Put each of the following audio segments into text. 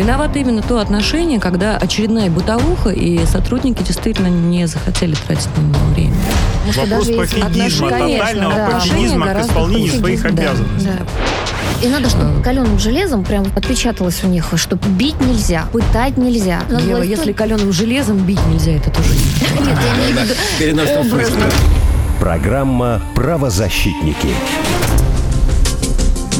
Виновато именно то отношение, когда очередная бытовуха, и сотрудники действительно не захотели тратить на него время. Вопрос пофигизма, тотального да. пофигизма к исполнению своих обязанностей. Да. И надо, чтобы каленым железом прям отпечаталось у них, что бить нельзя, пытать нельзя. Надо Ева, если каленым железом бить нельзя, это тоже Нет, я имею в виду Программа «Правозащитники».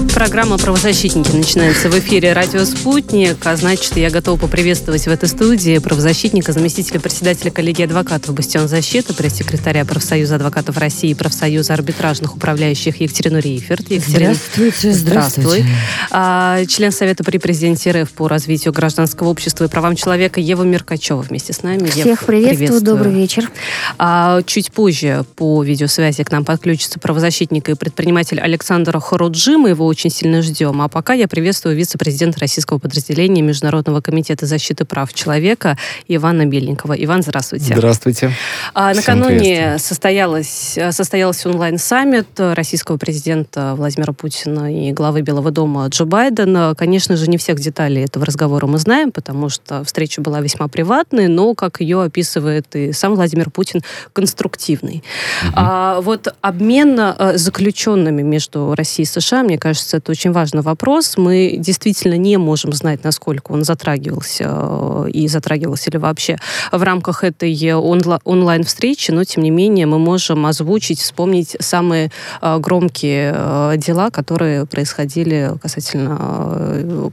Программа «Правозащитники» начинается в эфире «Радио Спутник», а значит, я готова поприветствовать в этой студии правозащитника, заместителя председателя коллегии адвокатов «Бастион защиты», пресс-секретаря профсоюза адвокатов России и профсоюза арбитражных управляющих Екатерину Рейферт. Екатерина, здравствуйте. Здравствуй. Здравствуйте. А, член Совета при президенте РФ по развитию гражданского общества и правам человека Ева Меркачева вместе с нами. Всех Ев, приветствую, приветствую, добрый вечер. А, чуть позже по видеосвязи к нам подключится правозащитник и предприниматель Александр Хоруджи. Мы его очень сильно ждем. А пока я приветствую вице-президента российского подразделения Международного комитета защиты прав человека Ивана Беленького. Иван, здравствуйте. Здравствуйте. А, накануне состоялось, состоялся онлайн-саммит российского президента Владимира Путина и главы Белого дома Джо Байдена. Конечно же, не всех деталей этого разговора мы знаем, потому что встреча была весьма приватной, но, как ее описывает и сам Владимир Путин, конструктивный. Угу. А, вот обмен э, заключенными между Россией и США, мне кажется, кажется, это очень важный вопрос. Мы действительно не можем знать, насколько он затрагивался э, и затрагивался ли вообще в рамках этой онла- онлайн-встречи, но, тем не менее, мы можем озвучить, вспомнить самые э, громкие э, дела, которые происходили касательно,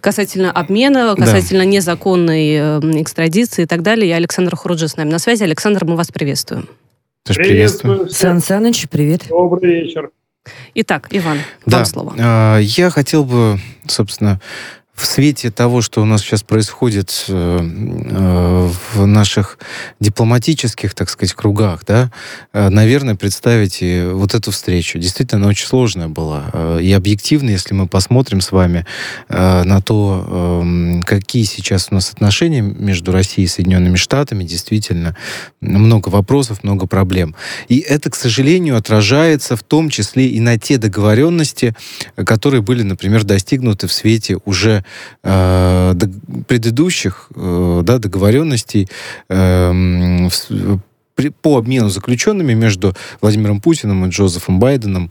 касательно обмена, касательно да. незаконной экстрадиции и так далее. И Александр Хуруджи с нами на связи. Александр, мы вас приветствуем. Приветствую. Сан Саныч, привет. Добрый вечер. Итак, Иван, да. вам слово. А, я хотел бы, собственно, в свете того, что у нас сейчас происходит э, э, в наших дипломатических, так сказать, кругах, да, э, наверное, представить и вот эту встречу. Действительно, она очень сложная была. И объективно, если мы посмотрим с вами на то, эм, какие сейчас у нас отношения между Россией и Соединенными Штатами, действительно, много вопросов, много проблем. И это, к сожалению, отражается в том числе и на те договоренности, которые были, например, достигнуты в свете уже э, предыдущих э, да, договоренностей э, при, по обмену заключенными между Владимиром Путиным и Джозефом Байденом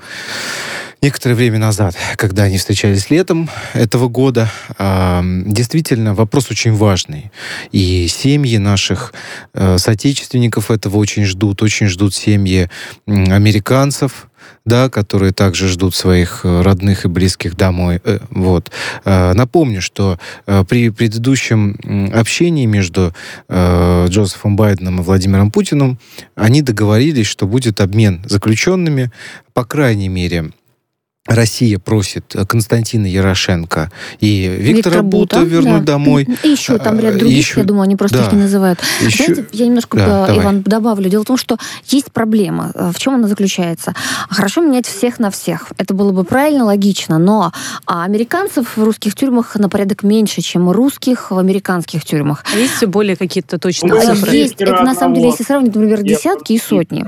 некоторое время назад, когда они встречались летом этого года, э, действительно вопрос очень важный. И семьи наших э, соотечественников этого очень ждут, очень ждут семьи американцев, да, которые также ждут своих э, родных и близких домой. Э, вот. Э, напомню, что при предыдущем общении между Джозефом Байденом и Владимиром Путиным они договорились, что будет обмен заключенными, по крайней мере, Россия просит Константина Ярошенко и Виктора, Виктора Бута, Бута вернуть да. домой. И еще там ряд других, еще, я думаю, они просто да. их не называют. Еще... Знаете, я немножко, да, э, Иван, добавлю. Дело в том, что есть проблема. Э, в чем она заключается? Хорошо менять всех на всех. Это было бы правильно, логично, но а американцев в русских тюрьмах на порядок меньше, чем русских в американских тюрьмах. А есть более какие-то точные ну, цифры? Есть. Это на самом деле, если сравнить, например, десятки и сотни.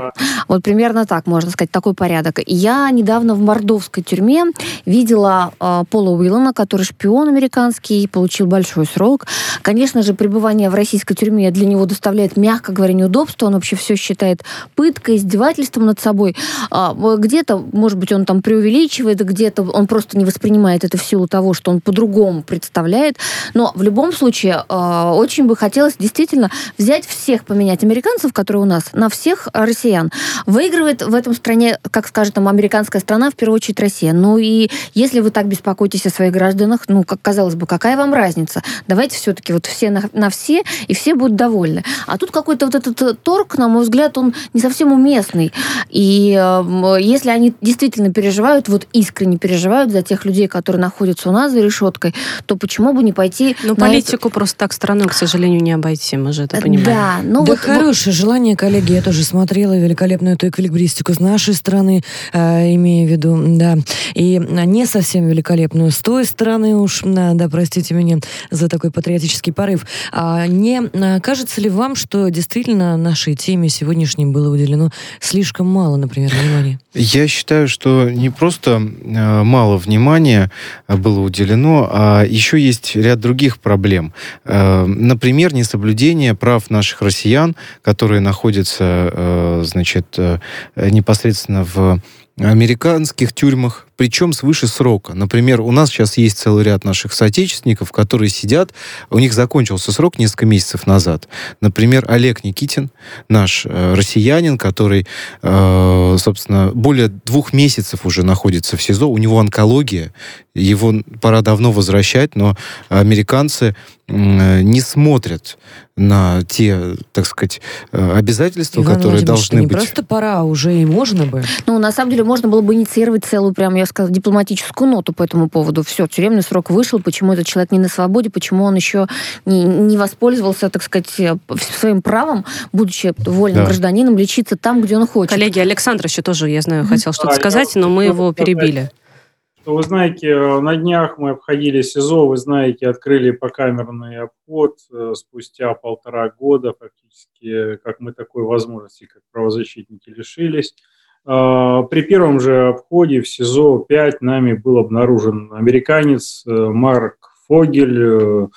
Вот примерно так, можно сказать, такой порядок. Я недавно в Мордовской тюрьме видела э, Пола Уиллана, который шпион американский, получил большой срок. Конечно же, пребывание в российской тюрьме для него доставляет, мягко говоря, неудобства. Он вообще все считает пыткой, издевательством над собой. А, где-то, может быть, он там преувеличивает, где-то он просто не воспринимает это в силу того, что он по-другому представляет. Но в любом случае, э, очень бы хотелось действительно взять всех, поменять американцев, которые у нас, на всех россиян. Выигрывает в этом стране, как скажет там американская страна, в первую очередь Россия. Ну и если вы так беспокоитесь о своих гражданах, ну, как казалось бы, какая вам разница? Давайте все-таки вот все на, на все, и все будут довольны. А тут какой-то вот этот э, торг, на мой взгляд, он не совсем уместный. И э, если они действительно переживают, вот искренне переживают за тех людей, которые находятся у нас за решеткой, то почему бы не пойти... Ну, политику это... просто так страной, к сожалению, не обойти, мы же это понимаем. Да, ну да вот... хорошее желание, коллеги, я тоже смотрела великолепную эту эквилибристику с нашей стороны, э, имея в виду, да, и не совсем великолепную с той стороны уж, да, простите меня за такой патриотический порыв. А не кажется ли вам, что действительно нашей теме сегодняшней было уделено слишком мало, например, внимания? Я считаю, что не просто э, мало внимания было уделено, а еще есть ряд других проблем. Например, несоблюдение прав наших россиян, которые находятся, значит, непосредственно в американских тюрьмах, причем свыше срока. Например, у нас сейчас есть целый ряд наших соотечественников, которые сидят, у них закончился срок несколько месяцев назад. Например, Олег Никитин, наш э, россиянин, который, э, собственно, более двух месяцев уже находится в СИЗО, у него онкология, его пора давно возвращать, но американцы не смотрят на те, так сказать, э, обязательства, Иван которые должны не быть. просто пора, уже и можно бы. Ну, на самом деле, можно было бы инициировать целую, прям, я сказала, дипломатическую ноту по этому поводу. Все, тюремный срок вышел, почему этот человек не на свободе, почему он еще не, не воспользовался, так сказать, э, своим правом, будучи вольным да. гражданином, лечиться там, где он хочет. Коллеги, Александр еще тоже, я знаю, хотел что-то сказать, но мы его перебили. Вы знаете, э, на днях мы обходили СИЗО, вы знаете, открыли покамерный обход э, спустя полтора года, фактически, как мы такой возможности, как правозащитники, лишились. А, при первом же обходе в СИЗО-5 нами был обнаружен американец э, Марк Фогель,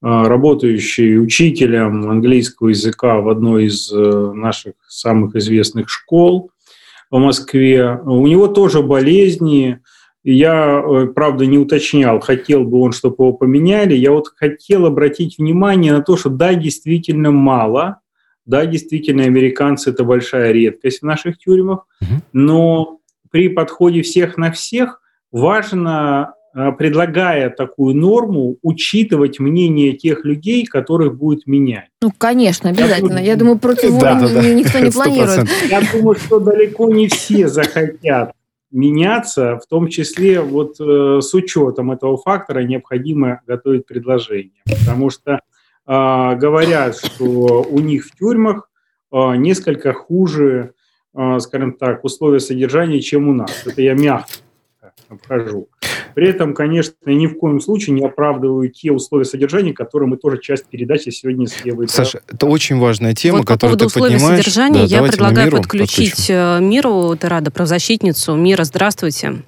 работающий учителем английского языка в одной из наших самых известных школ в Москве. У него тоже болезни, я, э, правда, не уточнял, хотел бы он, чтобы его поменяли. Я вот хотел обратить внимание на то, что да, действительно мало. Да, действительно, американцы – это большая редкость в наших тюрьмах. Но при подходе всех на всех важно, э, предлагая такую норму, учитывать мнение тех людей, которых будет менять. Ну, конечно, обязательно. Я, я думаю, против да, да, да. никто не планирует. Я думаю, что далеко не все захотят меняться, в том числе вот э, с учетом этого фактора необходимо готовить предложение, потому что говорят, что у них в тюрьмах э, несколько хуже, э, скажем так, условия содержания, чем у нас. Это я мягко обхожу. При этом, конечно, ни в коем случае не оправдываю те условия содержания, которые мы тоже часть передачи сегодня с Евой. Саша, это очень важная тема, вот которую по поводу ты условий содержания да, я предлагаю подключить подключим. Э, Миру Терада, правозащитницу. Мира, здравствуйте.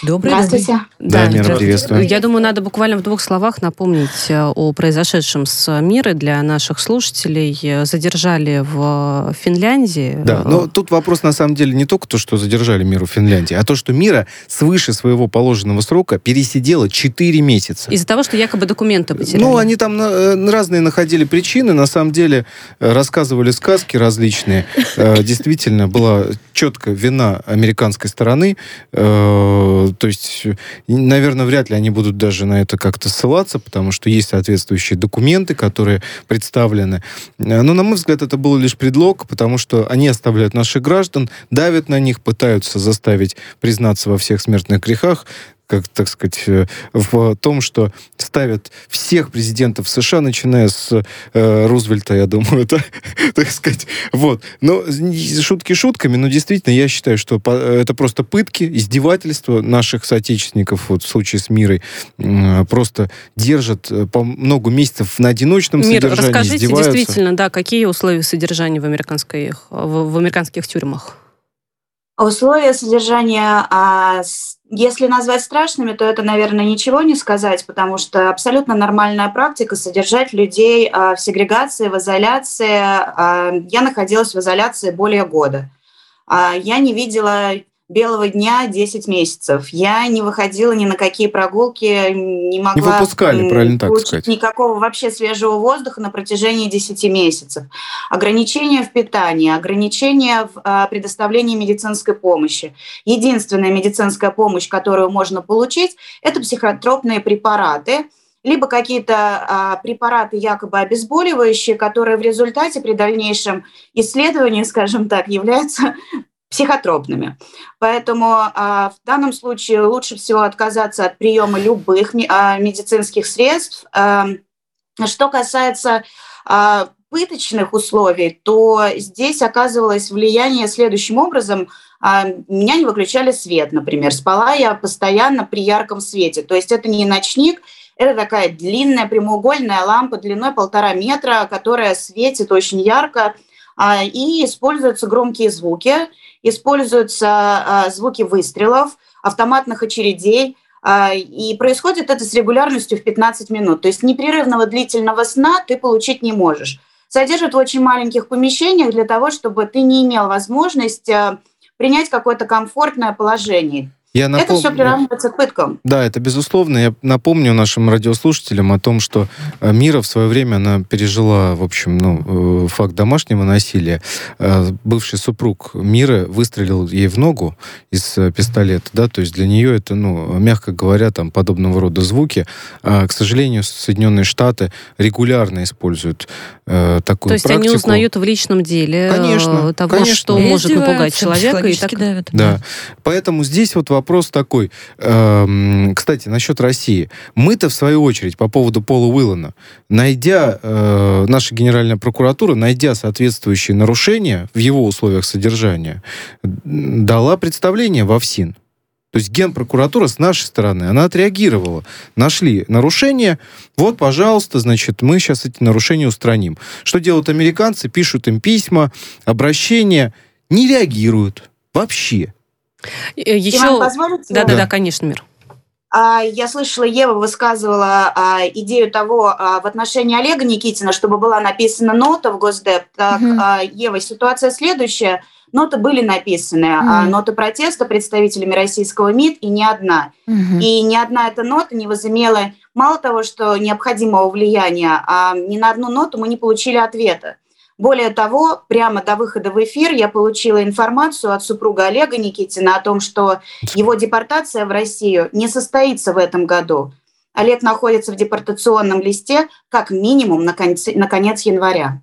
Добрый Здравствуйте. Да, да Мира, приветствую. Я думаю, надо буквально в двух словах напомнить э, о произошедшем с Мирой для наших слушателей. Задержали в Финляндии. Да, но тут вопрос на самом деле не только то, что задержали Миру в Финляндии, а то, что Мира свыше своего положенного срока пересидела 4 месяца. Из-за того, что якобы документы потеряли. Ну, они там э, разные находили причины. На самом деле э, рассказывали сказки различные. Действительно, была четко вина американской стороны то есть, наверное, вряд ли они будут даже на это как-то ссылаться, потому что есть соответствующие документы, которые представлены. Но, на мой взгляд, это был лишь предлог, потому что они оставляют наших граждан, давят на них, пытаются заставить признаться во всех смертных грехах как, так сказать, э, в том, что ставят всех президентов США, начиная с э, Рузвельта, я думаю, это, так сказать. Вот. Но шутки шутками, но действительно я считаю, что это просто пытки, издевательства наших соотечественников, вот в случае с Мирой, просто держат э, по много месяцев на одиночном Мир, содержании, расскажите действительно, да, какие условия содержания в, американских, в, в американских тюрьмах? Условия содержания, а, если назвать страшными, то это, наверное, ничего не сказать, потому что абсолютно нормальная практика содержать людей а, в сегрегации, в изоляции. А, я находилась в изоляции более года. Я не видела белого дня 10 месяцев. Я не выходила ни на какие прогулки, не могла... Не выпускали, правильно так сказать. Никакого вообще свежего воздуха на протяжении 10 месяцев. Ограничения в питании, ограничения в а, предоставлении медицинской помощи. Единственная медицинская помощь, которую можно получить, это психотропные препараты, либо какие-то а, препараты якобы обезболивающие, которые в результате при дальнейшем исследовании, скажем так, являются психотропными. Поэтому а, в данном случае лучше всего отказаться от приема любых а, медицинских средств. А, что касается пыточных условий, то здесь оказывалось влияние следующим образом. а, меня не выключали свет, например. Спала я постоянно при ярком свете. То есть это не ночник, это такая длинная прямоугольная лампа длиной полтора метра, которая светит очень ярко. А, и используются громкие звуки, используются а, звуки выстрелов, автоматных очередей. И происходит это с регулярностью в 15 минут. То есть непрерывного длительного сна ты получить не можешь. Содержат в очень маленьких помещениях для того, чтобы ты не имел возможность принять какое-то комфортное положение. Я напом... Это все приравнивается к пыткам. Да, это безусловно. Я напомню нашим радиослушателям о том, что э, Мира в свое время она пережила, в общем, ну, э, факт домашнего насилия. Э, бывший супруг Мира выстрелил ей в ногу из пистолета, да, то есть для нее это, ну, мягко говоря, там подобного рода звуки. А, к сожалению, Соединенные Штаты регулярно используют э, такую То есть практику. они узнают в личном деле конечно, того, конечно. что может напугать человека. И так... давят. Да. Поэтому здесь вот вопрос вопрос такой. Эм, кстати, насчет России. Мы-то, в свою очередь, по поводу Пола Уиллана, найдя, э, наша Генеральная прокуратура, найдя соответствующие нарушения в его условиях содержания, дала представление во ФСИН. То есть генпрокуратура с нашей стороны, она отреагировала. Нашли нарушения, вот, пожалуйста, значит, мы сейчас эти нарушения устраним. Что делают американцы? Пишут им письма, обращения, не реагируют вообще. Э, Еще... Да, да, да, конечно, Мир. А, я слышала, Ева высказывала а, идею того а, в отношении Олега Никитина, чтобы была написана нота в Госдеп. Так, угу. Ева, ситуация следующая. Ноты были написаны, угу. ноты протеста представителями российского МИД, и не одна. Угу. И ни одна эта нота не возымела мало того, что необходимого влияния, а ни на одну ноту мы не получили ответа. Более того, прямо до выхода в эфир я получила информацию от супруга Олега Никитина о том, что его депортация в Россию не состоится в этом году. Олег находится в депортационном листе как минимум на конец, на конец января.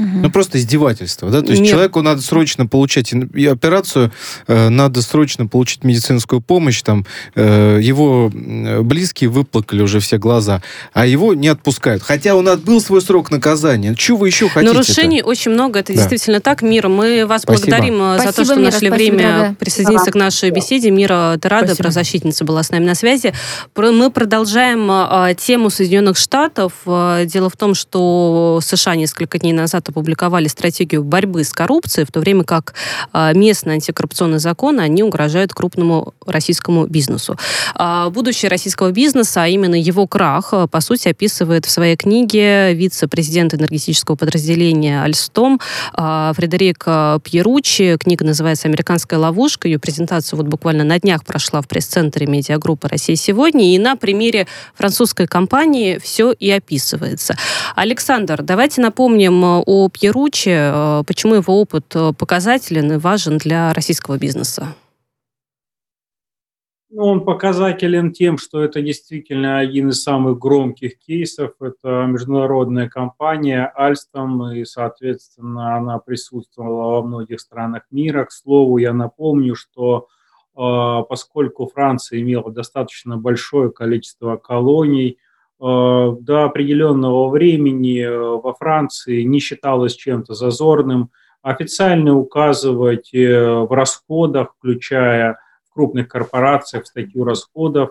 Ну, просто издевательство, да? То есть Нет. человеку надо срочно получать и операцию, э, надо срочно получить медицинскую помощь, там, э, его близкие выплакали уже все глаза, а его не отпускают. Хотя он отбыл свой срок наказания. Чего вы еще хотите? Нарушений очень много, это да. действительно так. Мира, мы вас спасибо. благодарим э, спасибо, за то, что Мира, нашли спасибо, время дорогая. присоединиться спасибо. к нашей беседе. Мира Терада, правозащитница, была с нами на связи. Мы продолжаем тему Соединенных Штатов. Дело в том, что США несколько дней назад опубликовали стратегию борьбы с коррупцией, в то время как а, местные антикоррупционные законы, они угрожают крупному российскому бизнесу. А, будущее российского бизнеса, а именно его крах, а, по сути, описывает в своей книге вице-президент энергетического подразделения Альстом Фредерик Пьеручи. Книга называется «Американская ловушка». Ее презентация вот буквально на днях прошла в пресс-центре медиагруппы «Россия сегодня». И на примере французской компании все и описывается. Александр, давайте напомним о Пьеручи, э, почему его опыт э, показателен и важен для российского бизнеса? Ну, он показателен тем, что это действительно один из самых громких кейсов. Это международная компания Alstom, и, соответственно, она присутствовала во многих странах мира. К слову, я напомню, что э, поскольку Франция имела достаточно большое количество колоний – до определенного времени э, во Франции не считалось чем-то зазорным. Официально указывать э, в расходах, включая в крупных корпорациях статью расходов,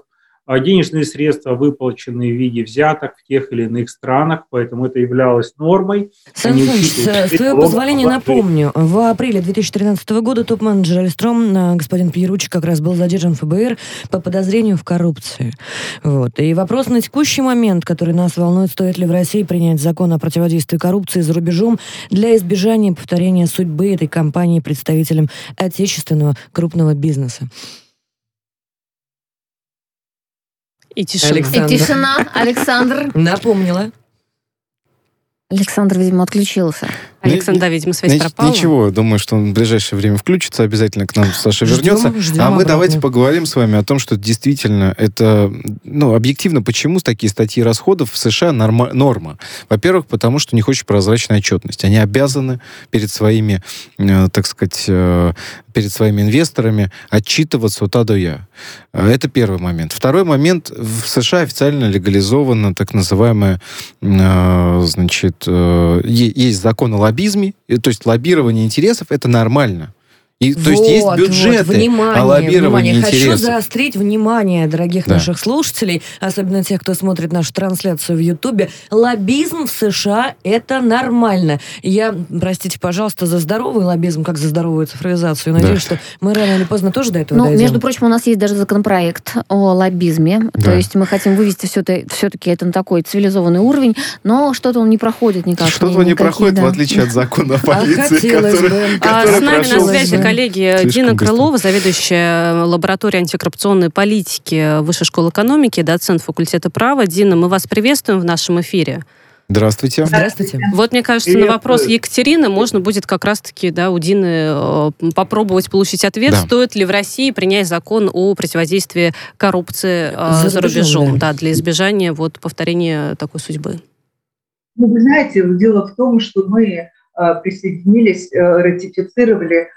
денежные средства выплачены в виде взяток в тех или иных странах, поэтому это являлось нормой. Сан с твоего позволения напомню, в апреле 2013 года топ-менеджер Альстром, э, господин Пьеручи, как раз был задержан ФБР по подозрению в коррупции. Вот. И вопрос на текущий момент, который нас волнует, стоит ли в России принять закон о противодействии коррупции за рубежом для избежания повторения судьбы этой компании представителям отечественного крупного бизнеса. И тишина. Александр. И тишина, Александр. Напомнила. Александр, видимо, отключился. Александр, да, видимо, связь пропала. Ничего, думаю, что он в ближайшее время включится, обязательно к нам Саша вернется. Ждем а мы обратно. давайте поговорим с вами о том, что действительно это, ну, объективно, почему такие статьи расходов в США норма, норма. Во-первых, потому что у них очень прозрачная отчетность. Они обязаны перед своими, э, так сказать, э, перед своими инвесторами отчитываться от А до Я. Это первый момент. Второй момент. В США официально легализовано так называемое, э, значит, э, есть закон о лоббизме, то есть лоббирование интересов, это нормально. И, вот, то есть есть бюджеты, вот, внимание, а лоббирование внимание. Хочу заострить внимание дорогих да. наших слушателей, особенно тех, кто смотрит нашу трансляцию в Ютубе. Лоббизм в США – это нормально. Я, простите, пожалуйста, за здоровый лоббизм, как за здоровую цифровизацию. Надеюсь, да. что мы рано или поздно тоже до этого ну, дойдем. Между прочим, у нас есть даже законопроект о лоббизме. Да. То есть мы хотим вывести все-таки это на такой цивилизованный уровень, но что-то он не проходит никак. Что-то он не проходит, да. в отличие от закона о а полиции, который, который С нами на связи коллеги Дина Крылова, заведующая лабораторией антикоррупционной политики Высшей школы экономики, доцент факультета права. Дина, мы вас приветствуем в нашем эфире. Здравствуйте. Здравствуйте. Вот, мне кажется, Привет. на вопрос Екатерины можно будет как раз-таки да, у Дины э, попробовать получить ответ, да. стоит ли в России принять закон о противодействии коррупции э, за, за рубежом, да. да, для избежания вот, повторения такой судьбы. Ну, вы знаете, дело в том, что мы э, присоединились, ратифицировали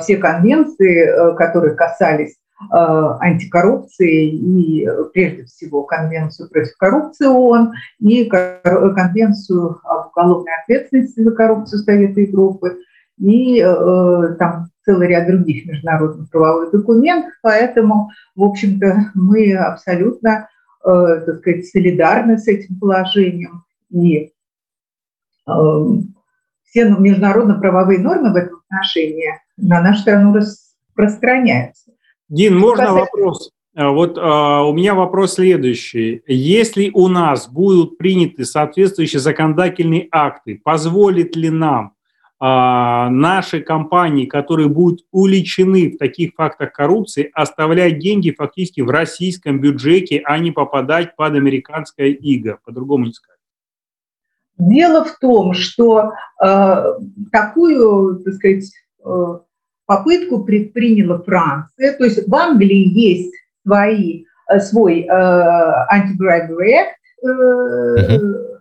все конвенции, которые касались Э, антикоррупции и, прежде всего, Конвенцию против коррупции ООН и Конвенцию об уголовной ответственности за коррупцию Совета Европы и э, там целый ряд других международных правовых документов, поэтому, в общем-то, мы абсолютно, э, так сказать, солидарны с этим положением, и э, все международно-правовые нормы в этом отношении на нашу страну распространяются. Дин, можно вопрос? А, вот а, у меня вопрос следующий. Если у нас будут приняты соответствующие законодательные акты, позволит ли нам а, наши компании, которые будут уличены в таких фактах коррупции, оставлять деньги фактически в российском бюджете, а не попадать под американское иго? По-другому не сказать. Дело в том, что э, такую, так сказать, э, попытку предприняла Франция. То есть в Англии есть свои, э, свой э, act э,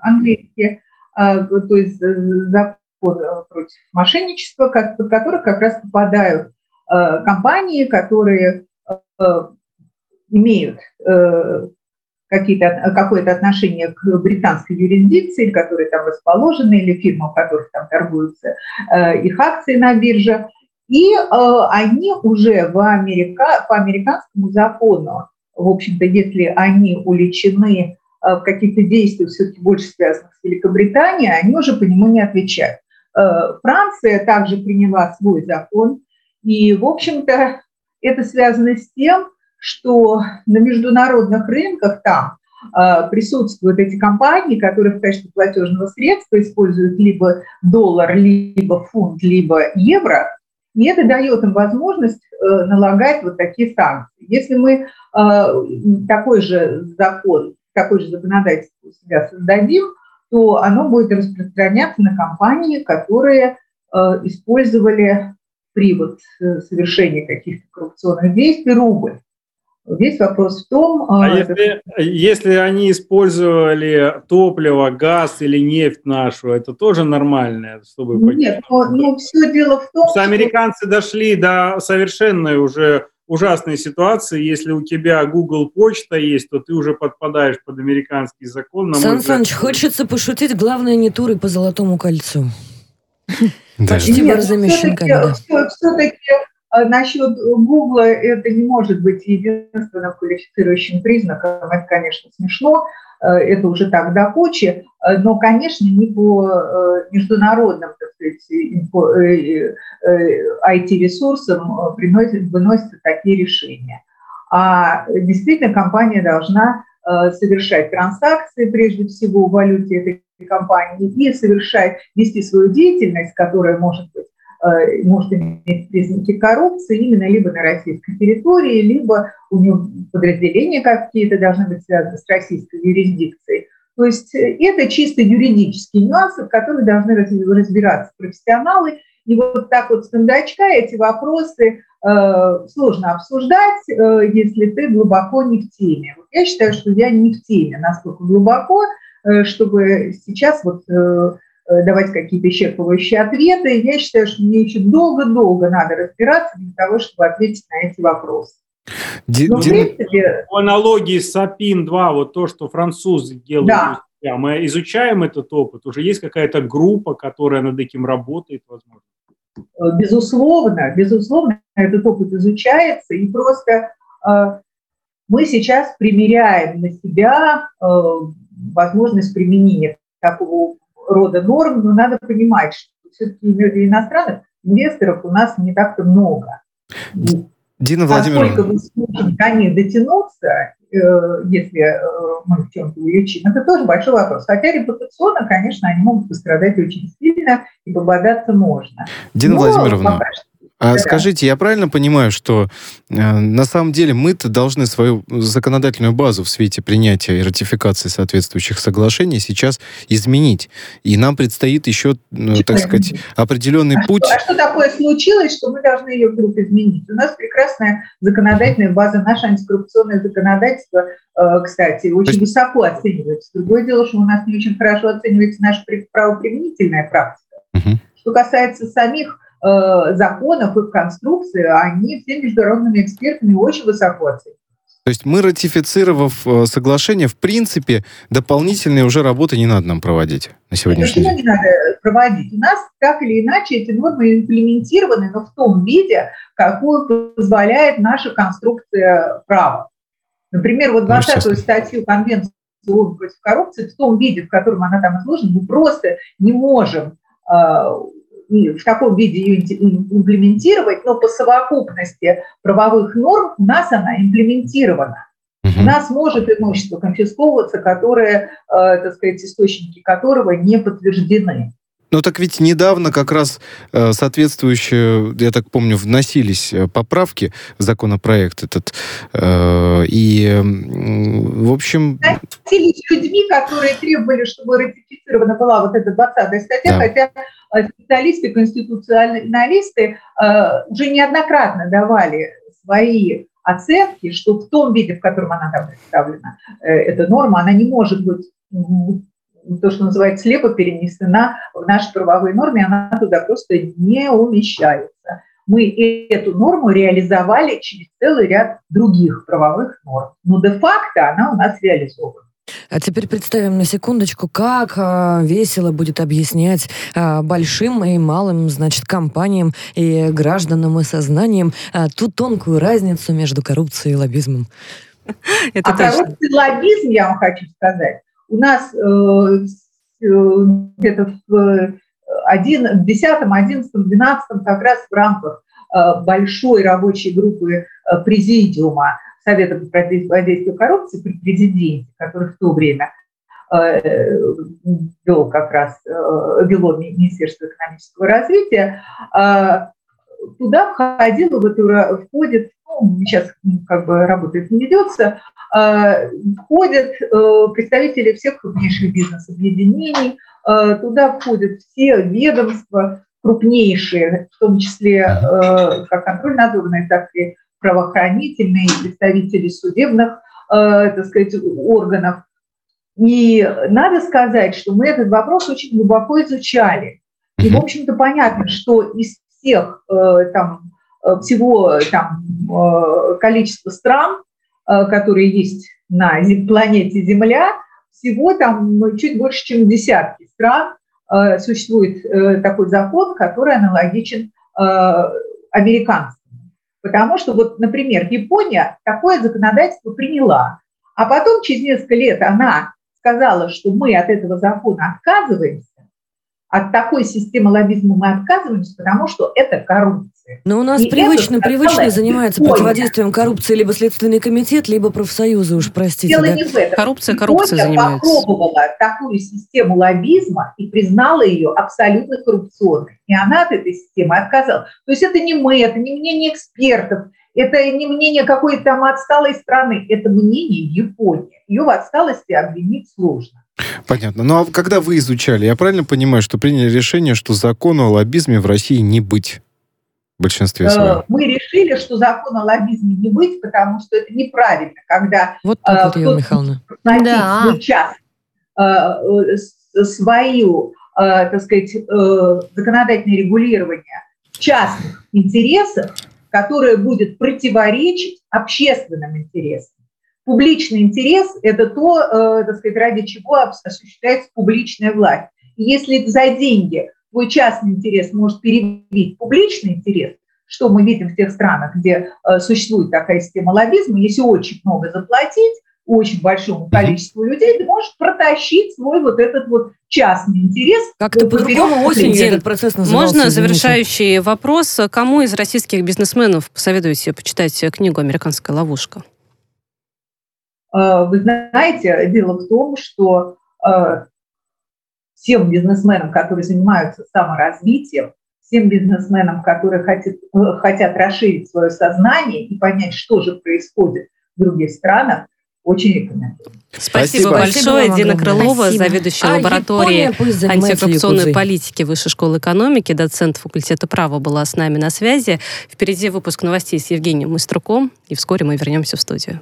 английский, э, то есть э, закон против мошенничества, как, под который как раз попадают э, компании, которые э, имеют э, какие-то, какое-то отношение к британской юрисдикции, которые там расположены, или фирмам, которых там торгуются э, их акции на бирже. И э, они уже в Америка, по американскому закону, в общем-то, если они уличены э, в каких-то действиях, все-таки больше связанных с Великобританией, они уже по нему не отвечают. Э, Франция также приняла свой закон, и, в общем-то, это связано с тем, что на международных рынках там э, присутствуют эти компании, которые в качестве платежного средства используют либо доллар, либо фунт, либо евро, и это дает им возможность э, налагать вот такие санкции. Если мы э, такой же закон, такой же законодательство у себя создадим, то оно будет распространяться на компании, которые э, использовали при вот совершении каких-то коррупционных действий рубль. Весь вопрос в том... А, а если, если они использовали топливо, газ или нефть нашу, это тоже нормально? Чтобы Нет, но, но все дело в том, что... Американцы дошли до совершенной уже ужасной ситуации. Если у тебя Google почта есть, то ты уже подпадаешь под американский закон. Сан Саныч, хочется пошутить, главное не туры по Золотому кольцу. Почти щенками. Все-таки а насчет Гугла это не может быть единственным квалифицирующим признаком. Это, конечно, смешно, э, это уже так до кучи, э, но, конечно, не по э, международным, так сказать, IT-ресурсам выносятся такие решения. А действительно компания должна совершать транзакции, прежде всего, в валюте этой компании и совершать, вести свою деятельность, которая может быть Э, может иметь признаки коррупции именно либо на российской территории, либо у него подразделения какие-то должны быть связаны с российской юрисдикцией. То есть э, это чисто юридические нюансы, в которых должны разбираться профессионалы. И вот так вот с кондачка эти вопросы э, сложно обсуждать, э, если ты глубоко не в теме. Вот я считаю, что я не в теме настолько глубоко, э, чтобы сейчас вот э, Э, давать какие-то исчерпывающие ответы. Я считаю, что мне еще долго-долго надо разбираться для того, чтобы ответить на эти вопросы. Ди, Но, Ди... принципе... По аналогии с САПИН-2, вот то, что французы делают, да. мы изучаем этот опыт, уже есть какая-то группа, которая над этим работает, возможно? безусловно, безусловно, этот опыт изучается, и просто мы сейчас примеряем на себя возможность применения такого рода норм, но надо понимать, что все-таки иностранных инвесторов у нас не так-то много. Дина Владимировна. Насколько мы сможем до них дотянуться, э, если э, мы в чем-то увеличим, это тоже большой вопрос. Хотя репутационно, конечно, они могут пострадать очень сильно, и пободаться можно. Дина Но Владимировна, пока что а да. скажите, я правильно понимаю, что э, на самом деле мы-то должны свою законодательную базу в свете принятия и ратификации соответствующих соглашений сейчас изменить. И нам предстоит еще, ну, так сказать, определенный а путь. Что, а что такое случилось, что мы должны ее вдруг изменить? У нас прекрасная законодательная база, наше антикоррупционное законодательство, э, кстати, очень есть... высоко оценивается. Другое дело, что у нас не очень хорошо оценивается наша правоприменительная практика. Угу. Что касается самих Э, законов, их конструкции, они все международными экспертами очень высоко оцениваются. То есть мы, ратифицировав э, соглашение, в принципе, дополнительные уже работы не надо нам проводить на сегодняшний день? не надо проводить? У нас так или иначе эти нормы имплементированы, но в том виде, какую позволяет наша конструкция права. Например, вот 20-ю статью Конвенции против коррупции в том виде, в котором она там изложена, мы просто не можем э, в таком виде ее имплементировать, но по совокупности правовых норм у нас она имплементирована. Угу. У нас может имущество конфисковываться, которое, э, так сказать, источники которого не подтверждены. Ну так ведь недавно как раз э, соответствующие, я так помню, вносились э, поправки в законопроект этот. Э, и, э, в общем... Вносились людьми, которые требовали, чтобы ратифицирована была вот эта 20 статья, да. хотя специалисты, конституционалисты уже неоднократно давали свои оценки, что в том виде, в котором она там представлена, эта норма, она не может быть то, что называется, слепо перенесена в наши правовые нормы, она туда просто не умещается. Мы эту норму реализовали через целый ряд других правовых норм. Но де-факто она у нас реализована. А теперь представим на секундочку, как э, весело будет объяснять э, большим и малым, значит, компаниям и гражданам и сознанием э, ту тонкую разницу между коррупцией и лоббизмом. Это а коррупция и лоббизм, я вам хочу сказать, у нас э, э, где-то в 10, 11, 12 как раз в рамках э, большой рабочей группы президиума Совета по противодействию коррупции при президенте, который в то время вел как раз, вело Министерство экономического развития, туда входило, в эту, входит, ну, сейчас как бы работает не ведется, а, входят э, представители всех крупнейших бизнес-объединений, а, туда входят все ведомства крупнейшие, в том числе э, как контрольно-надзорные, так и правоохранительные, представители судебных, э, так сказать, органов. И надо сказать, что мы этот вопрос очень глубоко изучали. И, в общем-то, понятно, что из всех там, всего там, количества стран, Э, которые есть на планете Земля, всего там чуть больше, чем десятки стран э, существует э, такой закон, который аналогичен американскому. Потому что, вот, например, Япония такое законодательство приняла, а потом через несколько лет она сказала, что мы от этого закона отказываемся, от такой системы лоббизма мы отказываемся, потому что это коррупция. Но у нас и привычно, это, привычно занимается противодействием коррупции либо Следственный комитет, либо профсоюзы, уж простите. Дело да? не в этом. Коррупция, коррупция занимается. попробовала такую систему лоббизма и признала ее абсолютно коррупционной. И она от этой системы отказалась. То есть это не мы, это не мнение экспертов, это не мнение какой-то там отсталой страны, это мнение Японии. Ее в отсталости обвинить сложно. Понятно. Ну а когда вы изучали, я правильно понимаю, что приняли решение, что закону о лоббизме в России не быть? В большинстве э, своем. Мы решили, что закона о лоббизме не быть, потому что это неправильно, когда вот так вот, Ева Михайловна. Да. сейчас э, свою, э, так сказать, законодательное регулирование частных интересов, которое будет противоречить общественным интересам. Публичный интерес – это то, э, так сказать, ради чего осуществляется публичная власть. И если за деньги твой частный интерес может перебить публичный интерес, что мы видим в тех странах, где э, существует такая система лоббизма, если очень много заплатить, очень большому количеству людей, ты можешь протащить свой вот этот вот частный интерес. Как-то по-другому осенью этот процесс назывался. Можно завершающий вопрос. Кому из российских бизнесменов посоветуете почитать книгу «Американская ловушка»? Э, вы знаете, дело в том, что э, всем бизнесменам, которые занимаются саморазвитием, всем бизнесменам, которые хотят, э, хотят расширить свое сознание и понять, что же происходит в других странах, очень рекомендую. Спасибо, Спасибо большое. Дина Крылова, Спасибо. заведующая а, лабораторией антикоррупционной политики Высшей школы экономики, доцент факультета права была с нами на связи. Впереди выпуск новостей с Евгением Мыструком, и вскоре мы вернемся в студию.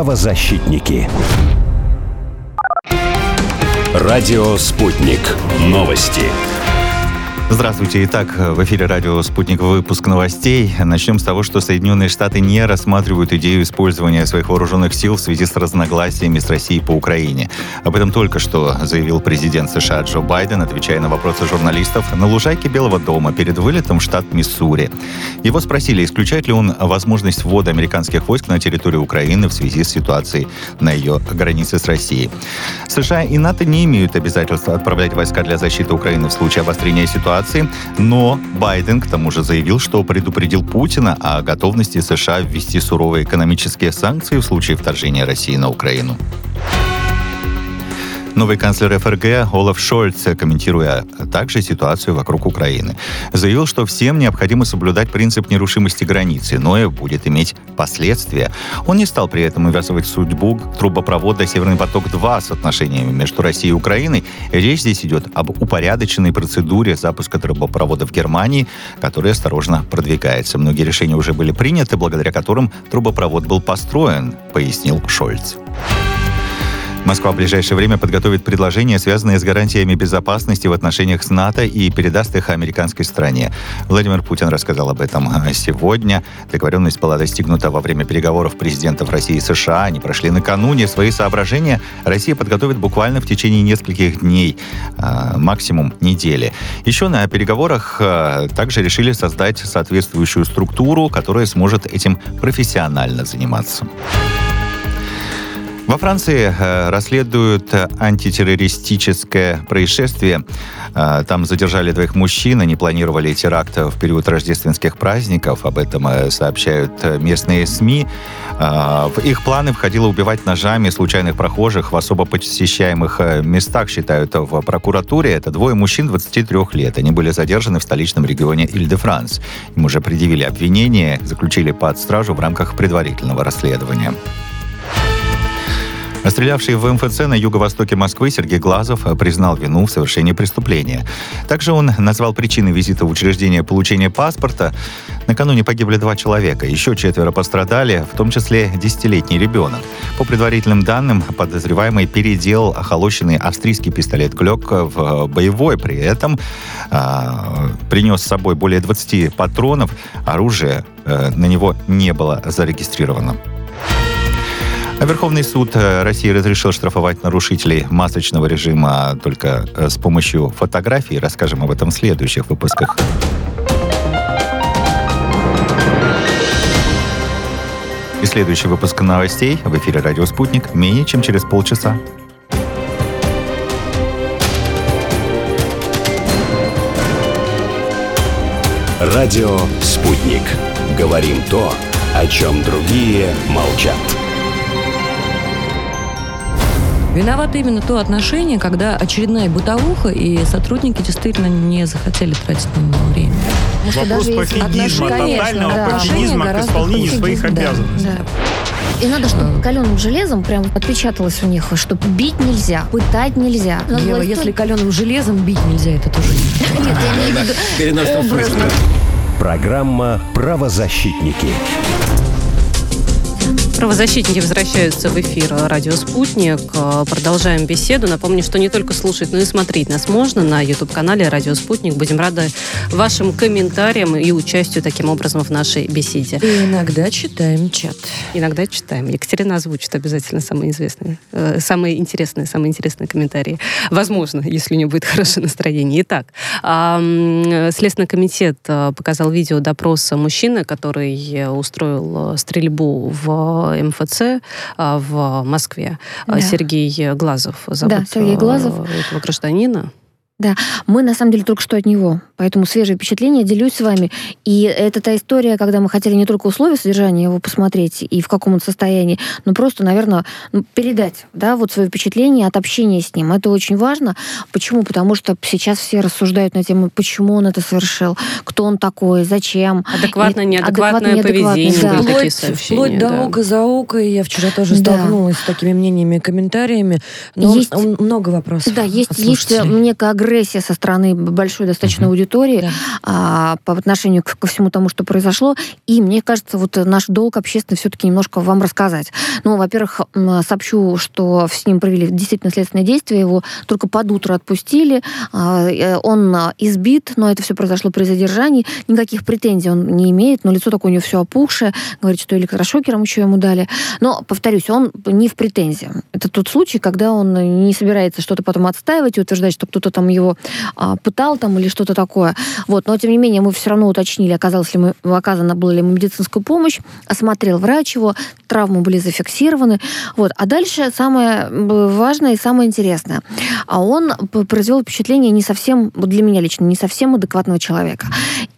Правозащитники. Радио «Спутник». Новости. Здравствуйте. Итак, в эфире радио «Спутник» выпуск новостей. Начнем с того, что Соединенные Штаты не рассматривают идею использования своих вооруженных сил в связи с разногласиями с Россией по Украине. Об этом только что заявил президент США Джо Байден, отвечая на вопросы журналистов на лужайке Белого дома перед вылетом в штат Миссури. Его спросили, исключает ли он возможность ввода американских войск на территорию Украины в связи с ситуацией на ее границе с Россией. США и НАТО не имеют обязательства отправлять войска для защиты Украины в случае обострения ситуации ситуации, но Байден к тому же заявил, что предупредил Путина о готовности США ввести суровые экономические санкции в случае вторжения России на Украину. Новый канцлер ФРГ Олаф Шольц, комментируя также ситуацию вокруг Украины, заявил, что всем необходимо соблюдать принцип нерушимости границы, но и будет иметь последствия. Он не стал при этом увязывать судьбу трубопровода «Северный поток-2» с отношениями между Россией и Украиной. Речь здесь идет об упорядоченной процедуре запуска трубопровода в Германии, которая осторожно продвигается. Многие решения уже были приняты, благодаря которым трубопровод был построен, пояснил Шольц. Москва в ближайшее время подготовит предложения, связанные с гарантиями безопасности в отношениях с НАТО и передаст их американской стране. Владимир Путин рассказал об этом а, сегодня. Договоренность была достигнута во время переговоров президентов России и США. Они прошли накануне. Свои соображения Россия подготовит буквально в течение нескольких дней, а, максимум недели. Еще на переговорах а, также решили создать соответствующую структуру, которая сможет этим профессионально заниматься. Во Франции э, расследуют антитеррористическое происшествие. Э, там задержали двоих мужчин, они планировали теракт в период рождественских праздников. Об этом э, сообщают местные СМИ. В их планы входило убивать ножами случайных прохожих в особо посещаемых местах, считают в прокуратуре. Это двое мужчин 23 лет. Они были задержаны в столичном регионе Иль-де-Франс. Им уже предъявили обвинение, заключили под стражу в рамках предварительного расследования. Стрелявший в МФЦ на юго-востоке Москвы Сергей Глазов признал вину в совершении преступления. Также он назвал причиной визита в учреждение получения паспорта. Накануне погибли два человека, еще четверо пострадали, в том числе десятилетний ребенок. По предварительным данным, подозреваемый переделал охолощенный австрийский пистолет Глок в боевой. При этом э, принес с собой более 20 патронов. Оружие э, на него не было зарегистрировано. А Верховный суд э, России разрешил штрафовать нарушителей масочного режима только э, с помощью фотографий. Расскажем об этом в следующих выпусках. И следующий выпуск новостей в эфире «Радио Спутник» менее чем через полчаса. Радио «Спутник». Говорим то, о чем другие молчат. Виновато именно то отношение, когда очередная бытовуха, и сотрудники действительно не захотели тратить на него время. Вопрос пофигизма, тотального да. пофигизма к исполнению своих обязанностей. Да. И надо, чтобы а. каленым железом прям отпечаталось у них, что бить нельзя, пытать нельзя. Ева, власть... если каленым железом бить нельзя, это тоже Нет, я имею в виду Программа «Правозащитники». Правозащитники возвращаются в эфир «Радио Спутник». Продолжаем беседу. Напомню, что не только слушать, но и смотреть нас можно на YouTube-канале «Радио Спутник». Будем рады вашим комментариям и участию таким образом в нашей беседе. И иногда читаем чат. Иногда читаем. Екатерина озвучит обязательно самые известные, э, самые интересные, самые интересные комментарии. Возможно, если у нее будет хорошее настроение. Итак, э, Следственный комитет э, показал видео допроса мужчины, который устроил стрельбу в МФЦ а, в Москве. Да. Сергей Глазов зовут да, Сергей Глазов. этого гражданина. Да, мы на самом деле только что от него, поэтому свежие впечатления делюсь с вами. И это та история, когда мы хотели не только условия содержания его посмотреть и в каком он состоянии, но просто, наверное, ну, передать, да, вот свое впечатление от общения с ним. Это очень важно. Почему? Потому что сейчас все рассуждают на тему, почему он это совершил, кто он такой, зачем. Адекватно, неадекватное адекватно, поведение. Да. Вплоть, вплоть до да. ока за око. Я вчера тоже столкнулась да. с такими мнениями, комментариями. Но есть, много вопросов. Да, есть, есть некая агрессия со стороны большой достаточно угу. аудитории да. а, по отношению к, ко всему тому, что произошло. И мне кажется, вот наш долг общественный все-таки немножко вам рассказать. Ну, во-первых, сообщу, что с ним провели действительно следственные действия, его только под утро отпустили. А, э, он избит, но это все произошло при задержании. Никаких претензий он не имеет, но лицо такое у него все опухшее. Говорит, что электрошокером еще ему дали. Но, повторюсь, он не в претензии. Это тот случай, когда он не собирается что-то потом отстаивать и утверждать, что кто-то там его а, пытал там или что-то такое. Вот. Но, тем не менее, мы все равно уточнили, оказалось ли мы, оказана была ли ему медицинская помощь, осмотрел врач его, травмы были зафиксированы. Вот. А дальше самое важное и самое интересное. А он произвел впечатление не совсем, для меня лично, не совсем адекватного человека.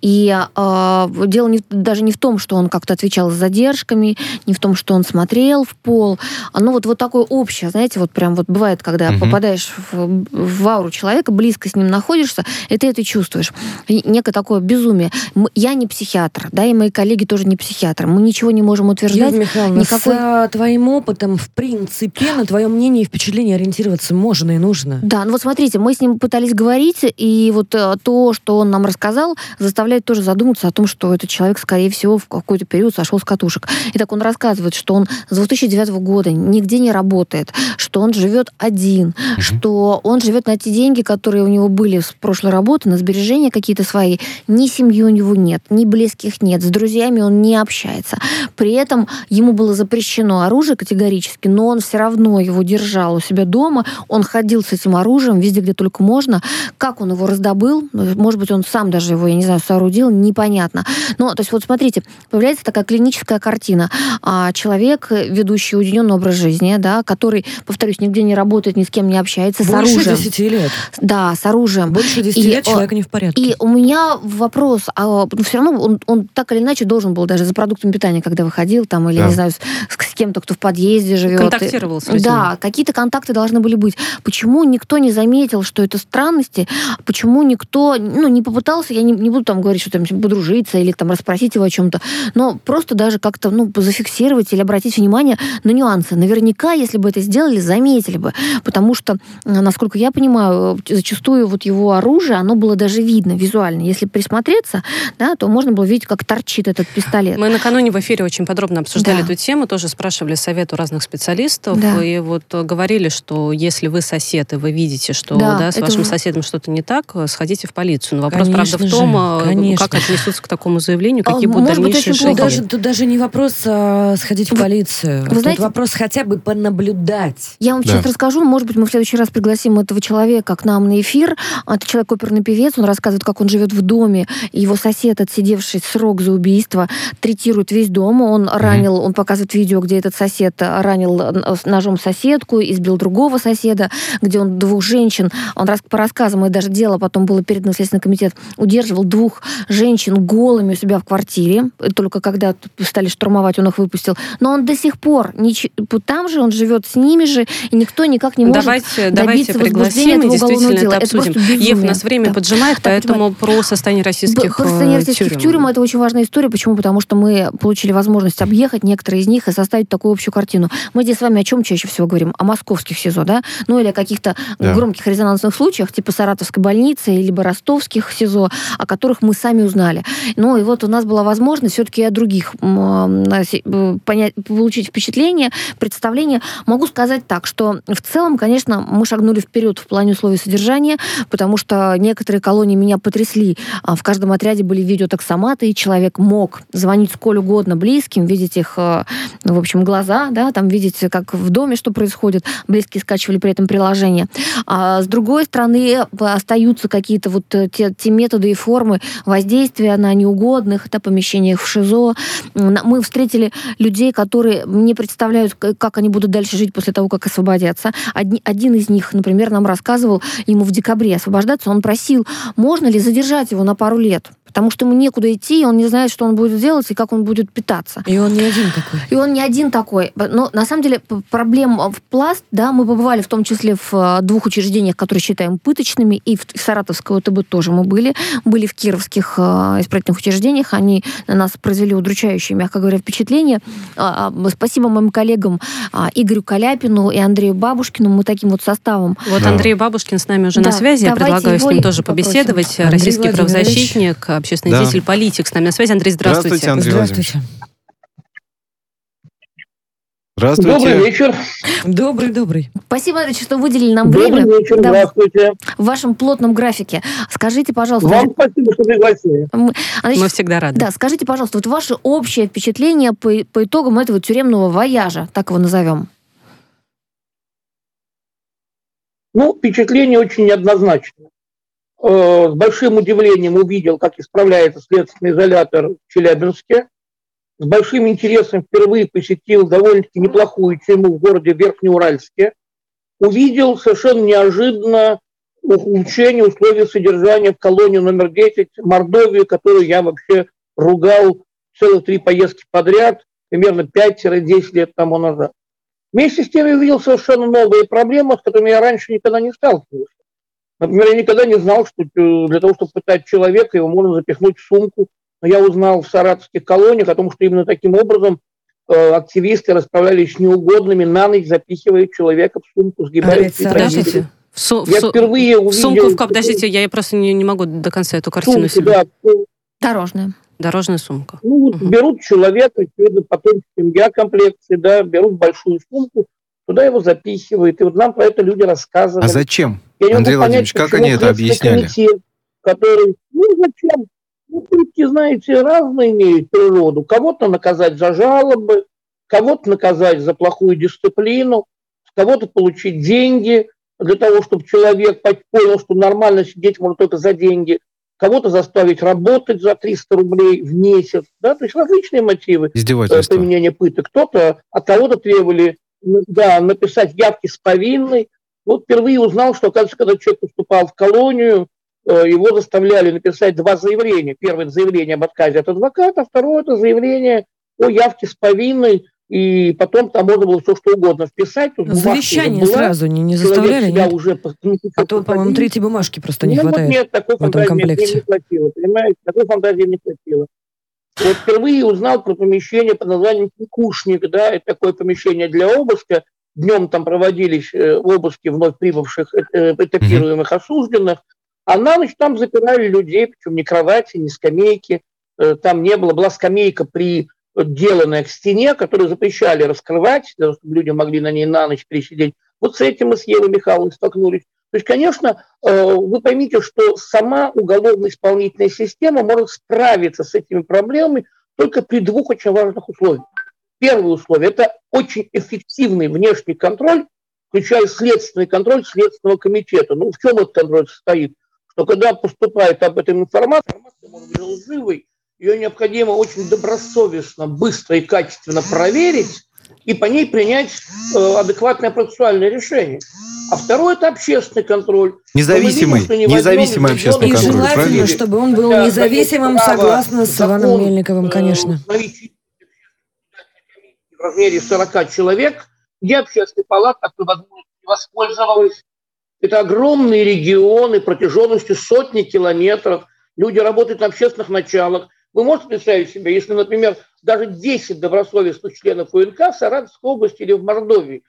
И э, дело не, даже не в том, что он как-то отвечал с задержками, не в том, что он смотрел в пол. Оно вот, вот такое общее, знаете, вот прям вот бывает, когда угу. попадаешь в, в ауру человека, близко с ним находишься, и ты это чувствуешь. И некое такое безумие. Я не психиатр, да, и мои коллеги тоже не психиатры. Мы ничего не можем утверждать. Юлия Михайловна, никакой... с твоим опытом, в принципе, на твое мнение и впечатление ориентироваться можно и нужно. Да, ну вот смотрите, мы с ним пытались говорить, и вот э, то, что он нам рассказал, заставляет тоже задуматься о том, что этот человек, скорее всего, в какой-то период сошел с катушек. И так он рассказывает, что он с 2009 года нигде не работает, что он живет один, угу. что он живет на те деньги, которые у него были с прошлой работы, на сбережения какие-то свои. Ни семьи у него нет, ни близких нет, с друзьями он не общается. При этом ему было запрещено оружие категорически, но он все равно его держал у себя дома, он ходил с этим оружием везде, где только можно. Как он его раздобыл, может быть, он сам даже его, я не знаю, соорудил, непонятно. Но, то есть, вот смотрите, появляется такая клиническая картина. А, человек, ведущий уединенный образ жизни, да, который, повторюсь, нигде не работает, ни с кем не общается, Больше с оружием. 10 лет. Да, с оружием. Больше 10 и, лет человек не в порядке. И у меня вопрос, а ну, все равно он, он так или иначе должен был даже за продуктами питания, когда выходил, там, или, да. не знаю, с, с кем-то, кто в подъезде живет. Контактировал с людьми. Да, какие-то контакты должны были быть. Почему никто не заметил, что это странности? Почему никто ну, не попытался, я не, не буду там говорить, что там подружиться или там расспросить его о чем-то, но просто даже как-то ну, зафиксировать или обратить внимание на нюансы. Наверняка, если бы это сделали, заметили бы. Потому что, насколько я понимаю, зачастую вот его оружие, оно было даже видно визуально. Если присмотреться, да, то можно было видеть, как торчит этот пистолет. Мы накануне в эфире очень подробно обсуждали да. эту тему, тоже спрашивали совет у разных специалистов, да. и вот говорили, что если вы сосед, и вы видите, что да, да, с вашим соседом что-то не так, сходите в полицию. Но вопрос, конечно правда, в том, же, конечно. как отнесутся к такому заявлению, какие а, будут может дальнейшие быть, шаги. Даже, тут даже не вопрос а, сходить в полицию. Вы тут знаете, вопрос хотя бы понаблюдать. Я вам да. сейчас расскажу, может быть, мы в следующий раз пригласим этого человека к нам на эфир. Это человек оперный певец, он рассказывает, как он живет в доме, его сосед, отсидевший срок за убийство, третирует весь дом, он mm-hmm. ранил, он показывает видео, где этот сосед ранил ножом соседку, избил другого соседа, где он двух женщин, он по рассказам, и даже дело потом было передано в Следственный комитет, удерживал двух женщин голыми у себя в квартире, только когда стали штурмовать, он их выпустил. Но он до сих пор, там же он живет с ними же, и никто никак не может давайте, давайте пригласим, этого действительно это, обсудим. Ев, у нас время да. поджимает, да, поэтому про состояние российских Про состояние российских тюрем. тюрем это очень важная история. Почему? Потому что мы получили возможность объехать некоторые из них и составить такую общую картину. Мы здесь с вами о чем чаще всего говорим? О московских СИЗО, да? Ну или о каких-то да. громких резонансных случаях, типа Саратовской больницы, либо ростовских СИЗО, о которых мы сами узнали. Ну и вот у нас была возможность все-таки о других понять, получить впечатление, представление. Могу сказать так, что в целом, конечно, мы шагнули вперед в плане условий содержания, потому что некоторые колонии меня потрясли. А, в каждом отряде были видеотаксоматы, и человек мог звонить сколь угодно близким, видеть их, э, в общем, глаза, да, там видеть, как в доме что происходит. Близкие скачивали при этом приложение. А с другой стороны, остаются какие-то вот э, те, те методы и формы воздействия на неугодных да, помещениях в ШИЗО. Мы встретили людей, которые не представляют, как они будут дальше жить после того, как освободятся. Один, один из них, например, нам рассказывал, ему в декабре освобождаться, он просил, можно ли задержать его на пару лет потому что ему некуда идти, и он не знает, что он будет делать и как он будет питаться. И он не один такой. И он не один такой. Но на самом деле проблем в пласт, да, мы побывали в том числе в э, двух учреждениях, которые считаем пыточными, и в Саратовской ОТБ тоже мы были, были в кировских э, исправительных учреждениях, они на нас произвели удручающее, мягко говоря, впечатление. А, а, спасибо моим коллегам а, Игорю Каляпину и Андрею Бабушкину, мы таким вот составом. Вот да. Андрей Бабушкин с нами уже да, на связи, я предлагаю с ним тоже побеседовать. Андрей Российский правозащитник, общественный да. деятель, политик с нами на связи. Андрей, здравствуйте. Здравствуйте, Андрей Здравствуйте. Здравствуйте. Добрый вечер. Добрый, добрый. Спасибо, Андрей, что выделили нам добрый время. Добрый вечер, да, здравствуйте. В вашем плотном графике. Скажите, пожалуйста... Вам спасибо, что пригласили. Мы, Андрей, Мы всегда рады. Да, скажите, пожалуйста, вот ваше общее впечатление по, по итогам этого тюремного вояжа, так его назовем. Ну, впечатление очень неоднозначное. Э, с большим удивлением увидел, как исправляется следственный изолятор в Челябинске. С большим интересом впервые посетил довольно-таки неплохую тюрьму в городе Верхнеуральске. Увидел совершенно неожиданно улучшение условий содержания в колонии номер 10 Мордовии, которую я вообще ругал целых три поездки подряд, примерно 5-10 лет тому назад. Вместе с тем я увидел совершенно новые проблемы, с которыми я раньше никогда не сталкивался. Например, я никогда не знал, что э, для того, чтобы пытать человека, его можно запихнуть в сумку. Но я узнал в саратовских колониях о том, что именно таким образом э, активисты расправлялись с неугодными, на ночь запихивая человека в сумку, сгибая. Подождите. В, су- я в, впервые увидел... В сумку, в, подождите, я просто не, не могу до конца эту картину сумку, да. Дорожная. Дорожная сумка. Ну, вот угу. берут человека, потом семья комплекции, да, берут большую сумку, туда его запихивают. И вот нам про это люди рассказывают. А зачем? Я не Андрей Владимирович, понять, как они это объясняли? Комитет, который, ну зачем? Ну, пытки, знаете, разные имеют природу. Кого-то наказать за жалобы, кого-то наказать за плохую дисциплину, кого-то получить деньги для того, чтобы человек понял, что нормально сидеть можно только за деньги, кого-то заставить работать за 300 рублей в месяц, да, то есть различные мотивы э, применения пыток. Кто-то от кого-то требовали да, написать явки с повинной, вот впервые узнал, что, оказывается, когда человек поступал в колонию, э, его заставляли написать два заявления. Первое – заявление об отказе от адвоката, второе – это заявление о явке с повинной, и потом там можно было все что угодно вписать. Тут Завещание была, сразу не, не заставляли? Нет? Уже, а то, по-моему, третьей бумажки просто не ну, хватает нет, такой в этом комплекте. не хватило, понимаете? Такой фантазии не хватило. Вот впервые узнал про помещение под названием «Кукушник», да, это такое помещение для обыска, Днем там проводились э, обыски вновь прибывших э, э, этапируемых осужденных, а на ночь там запирали людей, причем ни кровати, ни скамейки. Там не было, была скамейка приделанная к стене, которую запрещали раскрывать, чтобы люди могли на ней на ночь пересидеть. Вот с этим мы с Евой Михайловной столкнулись. То есть, конечно, вы поймите, что сама уголовно-исполнительная система может справиться с этими проблемами только при двух очень важных условиях. Первое условие – это очень эффективный внешний контроль, включая следственный контроль Следственного комитета. Ну, в чем этот контроль состоит? Что когда поступает об этом информация, информация может быть лживой, ее необходимо очень добросовестно, быстро и качественно проверить и по ней принять э, адекватное процессуальное решение. А второе – это общественный контроль. Независимый, видим, независимый общественный контроль. И желательно, правильно? чтобы он был независимым, согласно с Иваном Мельниковым, конечно. Э, в размере 40 человек, где общественная палата такой возможностью воспользовалась. Это огромные регионы протяженностью сотни километров. Люди работают на общественных началах. Вы можете представить себе, если, например, даже 10 добросовестных членов УНК в Саратовской области или в Мордовии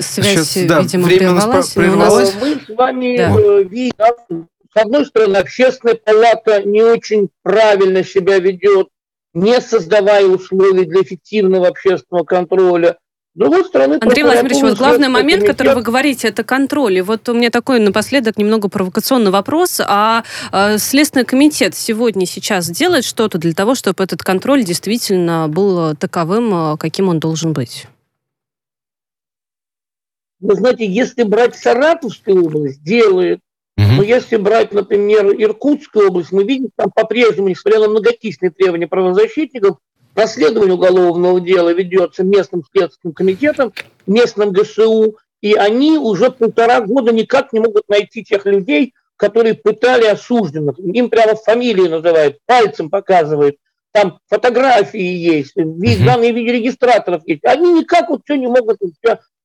Связь, Сейчас, да, видимо, время прервалась. прервалась. Мы с вами да. Э, видим, с одной стороны, общественная палата не очень правильно себя ведет, не создавая условий для эффективного общественного контроля. С другой стороны, Андрей Владимирович, вот главный момент, комитет... который вы говорите, это контроль. И вот у меня такой напоследок немного провокационный вопрос. А, а Следственный комитет сегодня, сейчас делает что-то для того, чтобы этот контроль действительно был таковым, а, каким он должен быть? Вы знаете, если брать Саратовскую область, делает. Угу. Но если брать, например, Иркутскую область, мы видим, там по-прежнему, несмотря на многочисленные требования правозащитников, расследование уголовного дела ведется местным следственным комитетом, местным ГСУ, и они уже полтора года никак не могут найти тех людей, которые пытали осужденных. Им прямо фамилии называют, пальцем показывают. Там фотографии есть, данные в виде регистраторов есть. Они никак вот все не могут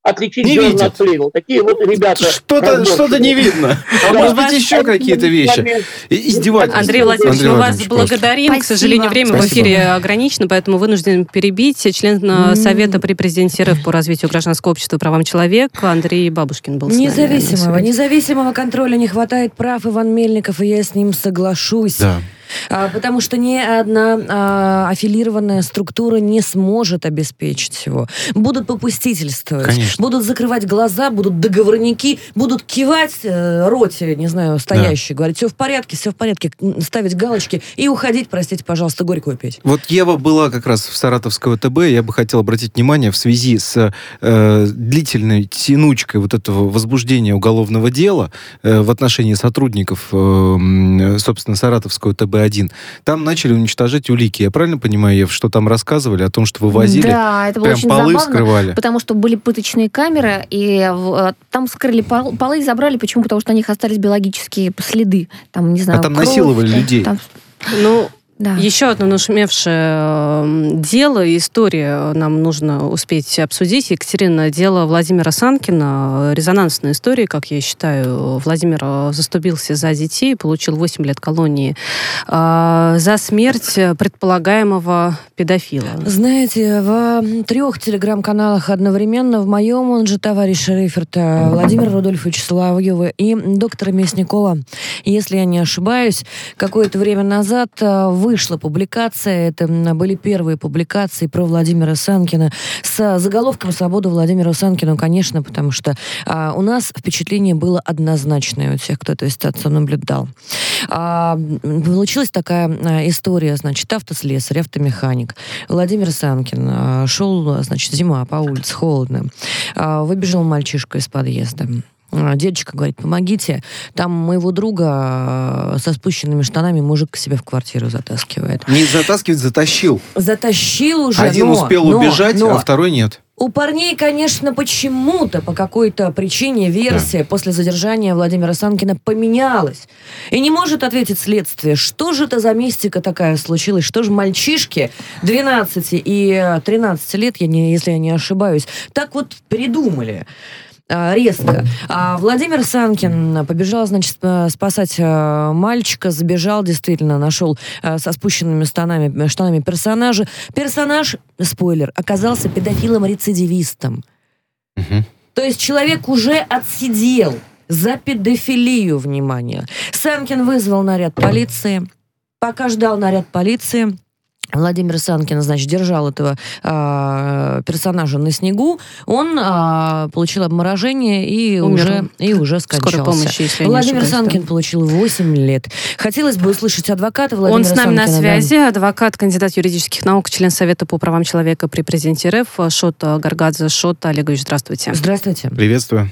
отличить не зерна от плевел. Такие вот ребята. Что-то что не видно. А может быть, еще какие-то вещи. Издевательство. Андрей Владимирович, мы вас благодарим. К сожалению, время в эфире ограничено, поэтому вынужден перебить. Член э, Совета при президенте РФ по развитию гражданского общества и правам человека Андрей Бабушкин был Независимого, независимого контроля не хватает прав Иван Мельников, и я с ним соглашусь. Да. А, потому что ни одна а, аффилированная структура не сможет обеспечить его. Будут попустительствовать, Конечно. будут закрывать глаза, будут договорники, будут кивать э, роте, не знаю, стоящий, да. говорить, все в порядке, все в порядке, ставить галочки и уходить, простите, пожалуйста, горькую петь. Вот Ева была как раз в Саратовского ТБ, я бы хотел обратить внимание в связи с э, длительной тянучкой вот этого возбуждения уголовного дела э, в отношении сотрудников, э, собственно, Саратовского ТБ ФБ-1. Там начали уничтожать улики. Я правильно понимаю, Ев, что там рассказывали о том, что вывозили? Да, это было прям очень полы забавно, скрывали. потому что были пыточные камеры, и э, там скрыли пол, полы и забрали. Почему? Потому что на них остались биологические следы. Там, не знаю, а там кровь, насиловали людей? Там... Ну, да. Еще одно нашумевшее дело, история нам нужно успеть обсудить. Екатерина, дело Владимира Санкина. Резонансная история, как я считаю. Владимир заступился за детей, получил 8 лет колонии э, за смерть предполагаемого педофила. Знаете, в трех телеграм-каналах одновременно, в моем, он же товарищ Рейферта, Владимир Рудольфович Соловьева и доктора Мясникова, если я не ошибаюсь, какое-то время назад в вышла публикация, это были первые публикации про Владимира Санкина с заголовком «Свобода Владимира Санкина», конечно, потому что а, у нас впечатление было однозначное у тех, кто эту ситуацию наблюдал. А, получилась такая а, история, значит, автослесарь, автомеханик. Владимир Санкин а, шел, значит, зима, по улице, холодно. А, выбежал мальчишка из подъезда. А, дедушка говорит, помогите, там моего друга э, со спущенными штанами мужик к себе в квартиру затаскивает. Не затаскивает, затащил. Затащил уже, Один но, успел но, убежать, но, а второй нет. У парней, конечно, почему-то, по какой-то причине, версия да. после задержания Владимира Санкина поменялась. И не может ответить следствие, что же это за мистика такая случилась, что же мальчишки 12 и 13 лет, я не, если я не ошибаюсь, так вот придумали. А, резко. А Владимир Санкин побежал, значит, спасать а, мальчика, забежал, действительно, нашел а, со спущенными штанами, штанами персонажа. Персонаж, спойлер, оказался педофилом-рецидивистом. Угу. То есть человек уже отсидел за педофилию, внимание. Санкин вызвал наряд полиции. Пока ждал наряд полиции, Владимир Санкин, значит, держал этого э, персонажа на снегу, он э, получил обморожение и уже, и уже скончался. Помощи, если Владимир Санкин да. получил 8 лет. Хотелось бы услышать адвоката Владимира Он с нами Санкина, на связи, да. адвокат, кандидат юридических наук, член Совета по правам человека при президенте РФ, Шот Гаргадзе. Шот Олегович, здравствуйте. Здравствуйте. Приветствую.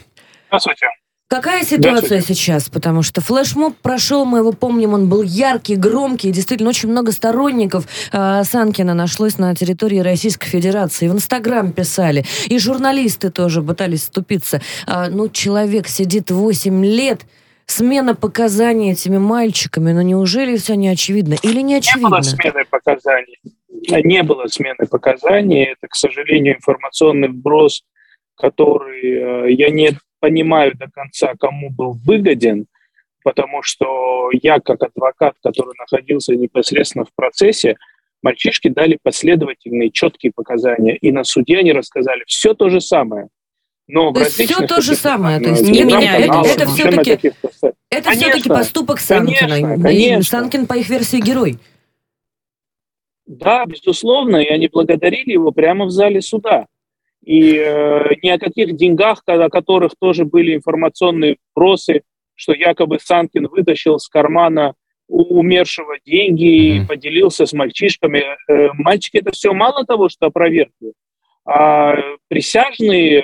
Здравствуйте. Какая ситуация сейчас? Потому что флешмоб прошел, мы его помним, он был яркий, громкий, действительно очень много сторонников э, Санкина нашлось на территории Российской Федерации. В Инстаграм писали, и журналисты тоже пытались вступиться. Э, ну, человек сидит 8 лет, смена показаний этими мальчиками, но неужели все не очевидно? Или не очевидно? Не было смены показаний. Не было смены показаний. Это, к сожалению, информационный вброс который я не понимаю до конца, кому был выгоден, потому что я, как адвокат, который находился непосредственно в процессе, мальчишки дали последовательные, четкие показания, и на суде они рассказали все то же самое. Но то есть все то же самое, то есть не меняет. Это, это все-таки это все-таки поступок Санкина. Конечно, конечно. Санкин, по их версии, герой. Да, безусловно, и они благодарили его прямо в зале суда. И э, ни о каких деньгах, о которых тоже были информационные вопросы, что якобы Санкин вытащил с кармана у умершего деньги и поделился с мальчишками. Э, мальчики это все мало того, что опровергли, а присяжные э,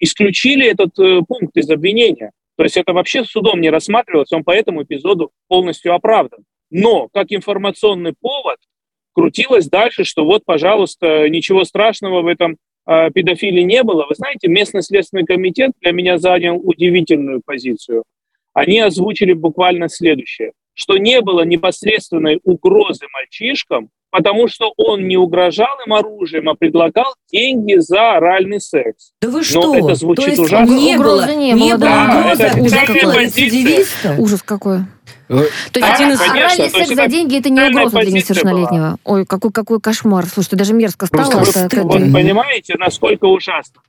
исключили этот э, пункт из обвинения. То есть это вообще судом не рассматривалось, он по этому эпизоду полностью оправдан. Но как информационный повод крутилось дальше, что вот, пожалуйста, ничего страшного в этом э, не было. Вы знаете, местный следственный комитет для меня занял удивительную позицию. Они озвучили буквально следующее, что не было непосредственной угрозы мальчишкам, потому что он не угрожал им оружием, а предлагал деньги за оральный секс. Да вы что? Но это звучит То есть ужасно. Не было, не, не было, да, угрозы, это ужас какой? Ужас какой. То есть один из оральный секс за деньги это не угроза для несовершеннолетнего. Ой, какой какой кошмар. Слушайте, даже мерзко стало. Просто это, вот, это... понимаете, насколько ужасно.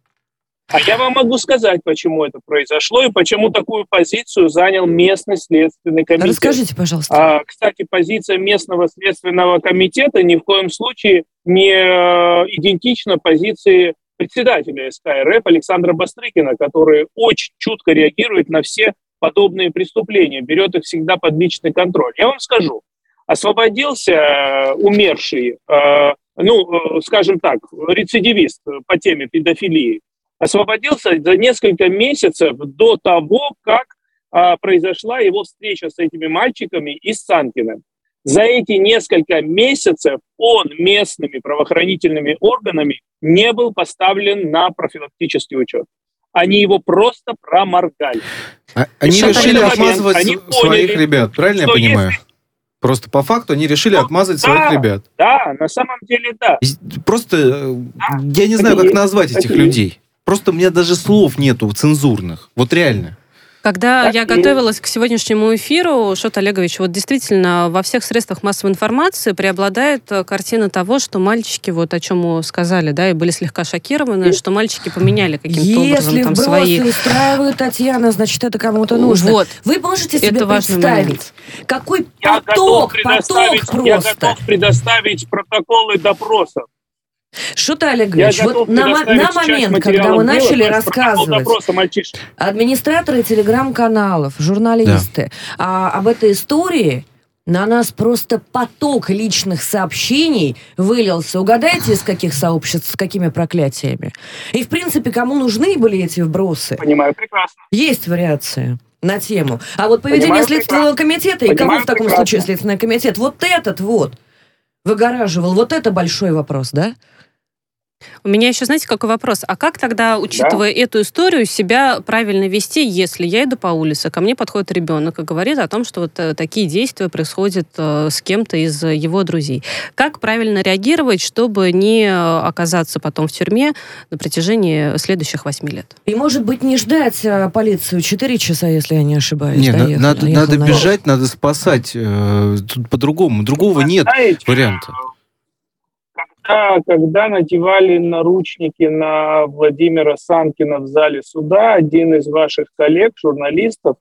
А я вам могу сказать, почему это произошло и почему такую позицию занял местный следственный комитет. Расскажите, пожалуйста. А, кстати, позиция местного следственного комитета ни в коем случае не э, идентична позиции председателя СК РФ Александра Бастрыкина, который очень чутко реагирует на все подобные преступления, берет их всегда под личный контроль. Я вам скажу, освободился э, умерший, э, ну, скажем так, рецидивист по теме педофилии, освободился за несколько месяцев до того, как а, произошла его встреча с этими мальчиками и с Санкиным. За эти несколько месяцев он местными правоохранительными органами не был поставлен на профилактический учет. Они его просто проморгали. А, они решили отмазывать они своих поняли, ребят, правильно я понимаю? Если... Просто по факту они решили ну, отмазать да, своих ребят. Да, на самом деле да. Просто э, да, я не знаю, как назвать этих людей. Просто у меня даже слов нету цензурных. Вот реально. Когда так, я готовилась к сегодняшнему эфиру, Шот Олегович, вот действительно во всех средствах массовой информации преобладает э, картина того, что мальчики, вот о чем мы сказали, да, и были слегка шокированы, что мальчики поменяли каким-то образом там свои... Если устраивают Татьяна, значит, это кому-то нужно. Вот. Вы можете себе это представить, какой я поток, поток просто... Я готов предоставить протоколы допросов Шута Олегович, вот на, на момент, когда мы начали рассказывать, администраторы телеграм-каналов, журналисты, да. а, об этой истории, на нас просто поток личных сообщений вылился. Угадайте, из каких сообществ, с какими проклятиями. И, в принципе, кому нужны были эти вбросы? Понимаю, прекрасно. Есть вариации на тему. А вот поведение Понимаю, Следственного прекрасно. комитета, и Понимаю, кого в таком прекрасно. случае Следственный комитет? Вот этот вот выгораживал. Вот это большой вопрос, да? У меня еще, знаете, какой вопрос? А как тогда, учитывая да? эту историю, себя правильно вести, если я иду по улице, ко мне подходит ребенок и говорит о том, что вот э, такие действия происходят э, с кем-то из его друзей? Как правильно реагировать, чтобы не оказаться потом в тюрьме на протяжении следующих восьми лет? И, может быть, не ждать э, полицию 4 часа, если я не ошибаюсь. Нет, доехал, надо, надо бежать, надо спасать. Тут по-другому. Другого нет варианта когда, когда надевали наручники на Владимира Санкина в зале суда, один из ваших коллег, журналистов,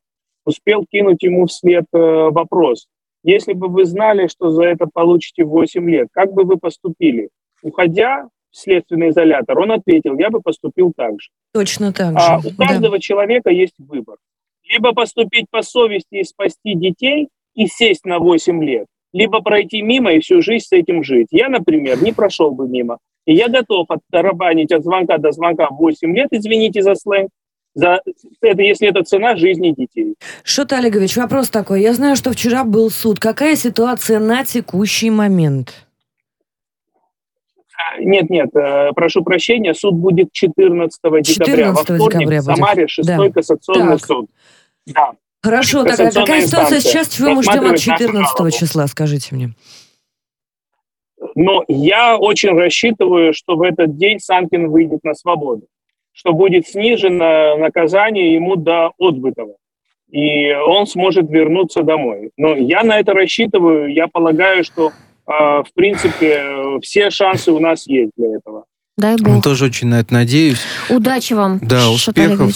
успел кинуть ему вслед э, вопрос. Если бы вы знали, что за это получите 8 лет, как бы вы поступили? Уходя в следственный изолятор, он ответил, я бы поступил так же. Точно так а же. А у каждого да. человека есть выбор. Либо поступить по совести и спасти детей и сесть на 8 лет, либо пройти мимо и всю жизнь с этим жить. Я, например, не прошел бы мимо. И я готов оттарабанить от звонка до звонка 8 лет, извините за сленг, за это, если это цена жизни детей. Шот Олегович, вопрос такой. Я знаю, что вчера был суд. Какая ситуация на текущий момент? А, нет, нет, э, прошу прощения, суд будет 14 декабря. 14 во вторник декабря в Самаре, 6 да. кассационный так. суд. Да. Хорошо, так а какая ситуация сейчас, чего мы ждем от 14 числа, скажите мне? Но я очень рассчитываю, что в этот день Санкин выйдет на свободу. что будет снижено наказание ему до отбытого. И он сможет вернуться домой. Но я на это рассчитываю. Я полагаю, что, в принципе, все шансы у нас есть для этого. Дай бог. Я тоже очень на это надеюсь. Удачи вам, Да, успехов.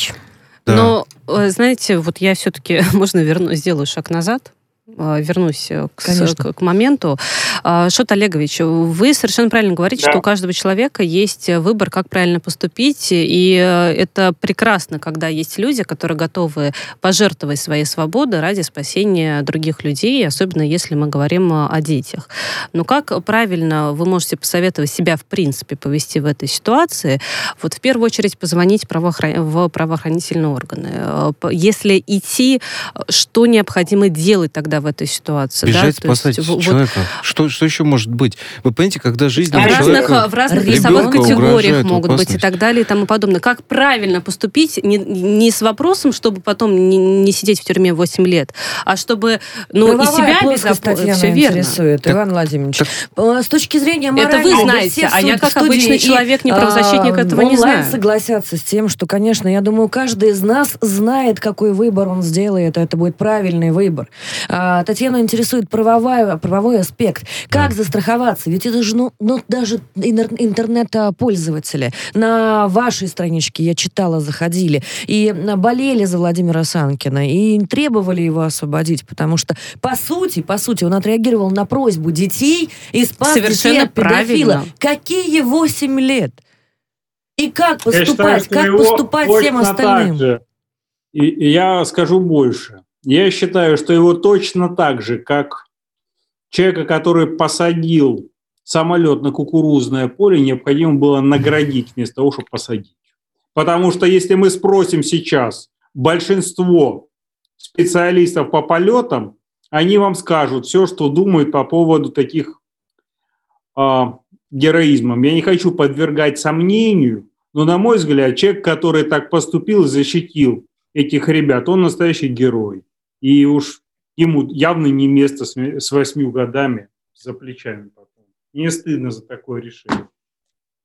Да. Но, э, знаете, вот я все-таки, можно верну, сделаю шаг назад, э, вернусь э, к, к, к моменту. А, Шот Олегович, вы совершенно правильно говорите, Да. что у каждого человека есть выбор, как правильно поступить, и это прекрасно, когда есть люди, которые готовы пожертвовать своей свободой ради спасения других людей, особенно если мы говорим о детях. Но как правильно вы можете посоветовать себя, в принципе, повести в этой ситуации? Вот в первую очередь позвонить правоохран... в правоохранительные органы. Э, Если идти, что необходимо делать тогда в этой ситуации? да? Бежать, есть спасать вот человека. Что, что еще может быть? Вы понимаете, когда жизнь в разных, в разных весовых категориях могут быть и опасность. так далее и тому подобное. Как правильно поступить не, не с вопросом, чтобы потом не, не сидеть в тюрьме 8 лет, а чтобы ну, и Правовая себя плоскость безопасить. Татьяна Все верно. интересует, Иван Владимирович. Э, С точки зрения Это моральной, вы да знаете, а я как обычный и, человек, не правозащитник, а, этого не знаю. согласятся с тем, что, конечно, я думаю, каждый из нас знает, какой выбор он сделает, это будет правильный выбор. А, Татьяну интересует правовая, правовой аспект. Как застраховаться? Ведь это же, ну, ну, даже интер- интернет-пользователи на вашей страничке, я читала, заходили, и болели за Владимира Санкина, и требовали его освободить, потому что, по сути, по сути, он отреагировал на просьбу детей и спас детей Совершенно от педофила. правильно. Какие 8 лет? И как Я считаю, поступать? что как поступать всем остальным? так же. И, и я скажу больше. Я считаю, что его точно так же, как человека, который посадил самолет на кукурузное поле, необходимо было наградить вместо того, чтобы посадить. Потому что если мы спросим сейчас большинство специалистов по полетам, они вам скажут все, что думают по поводу таких а, героизмом. Я не хочу подвергать сомнению, но, на мой взгляд, человек, который так поступил защитил этих ребят, он настоящий герой. И уж ему явно не место с восьми годами за плечами потом. Не стыдно за такое решение.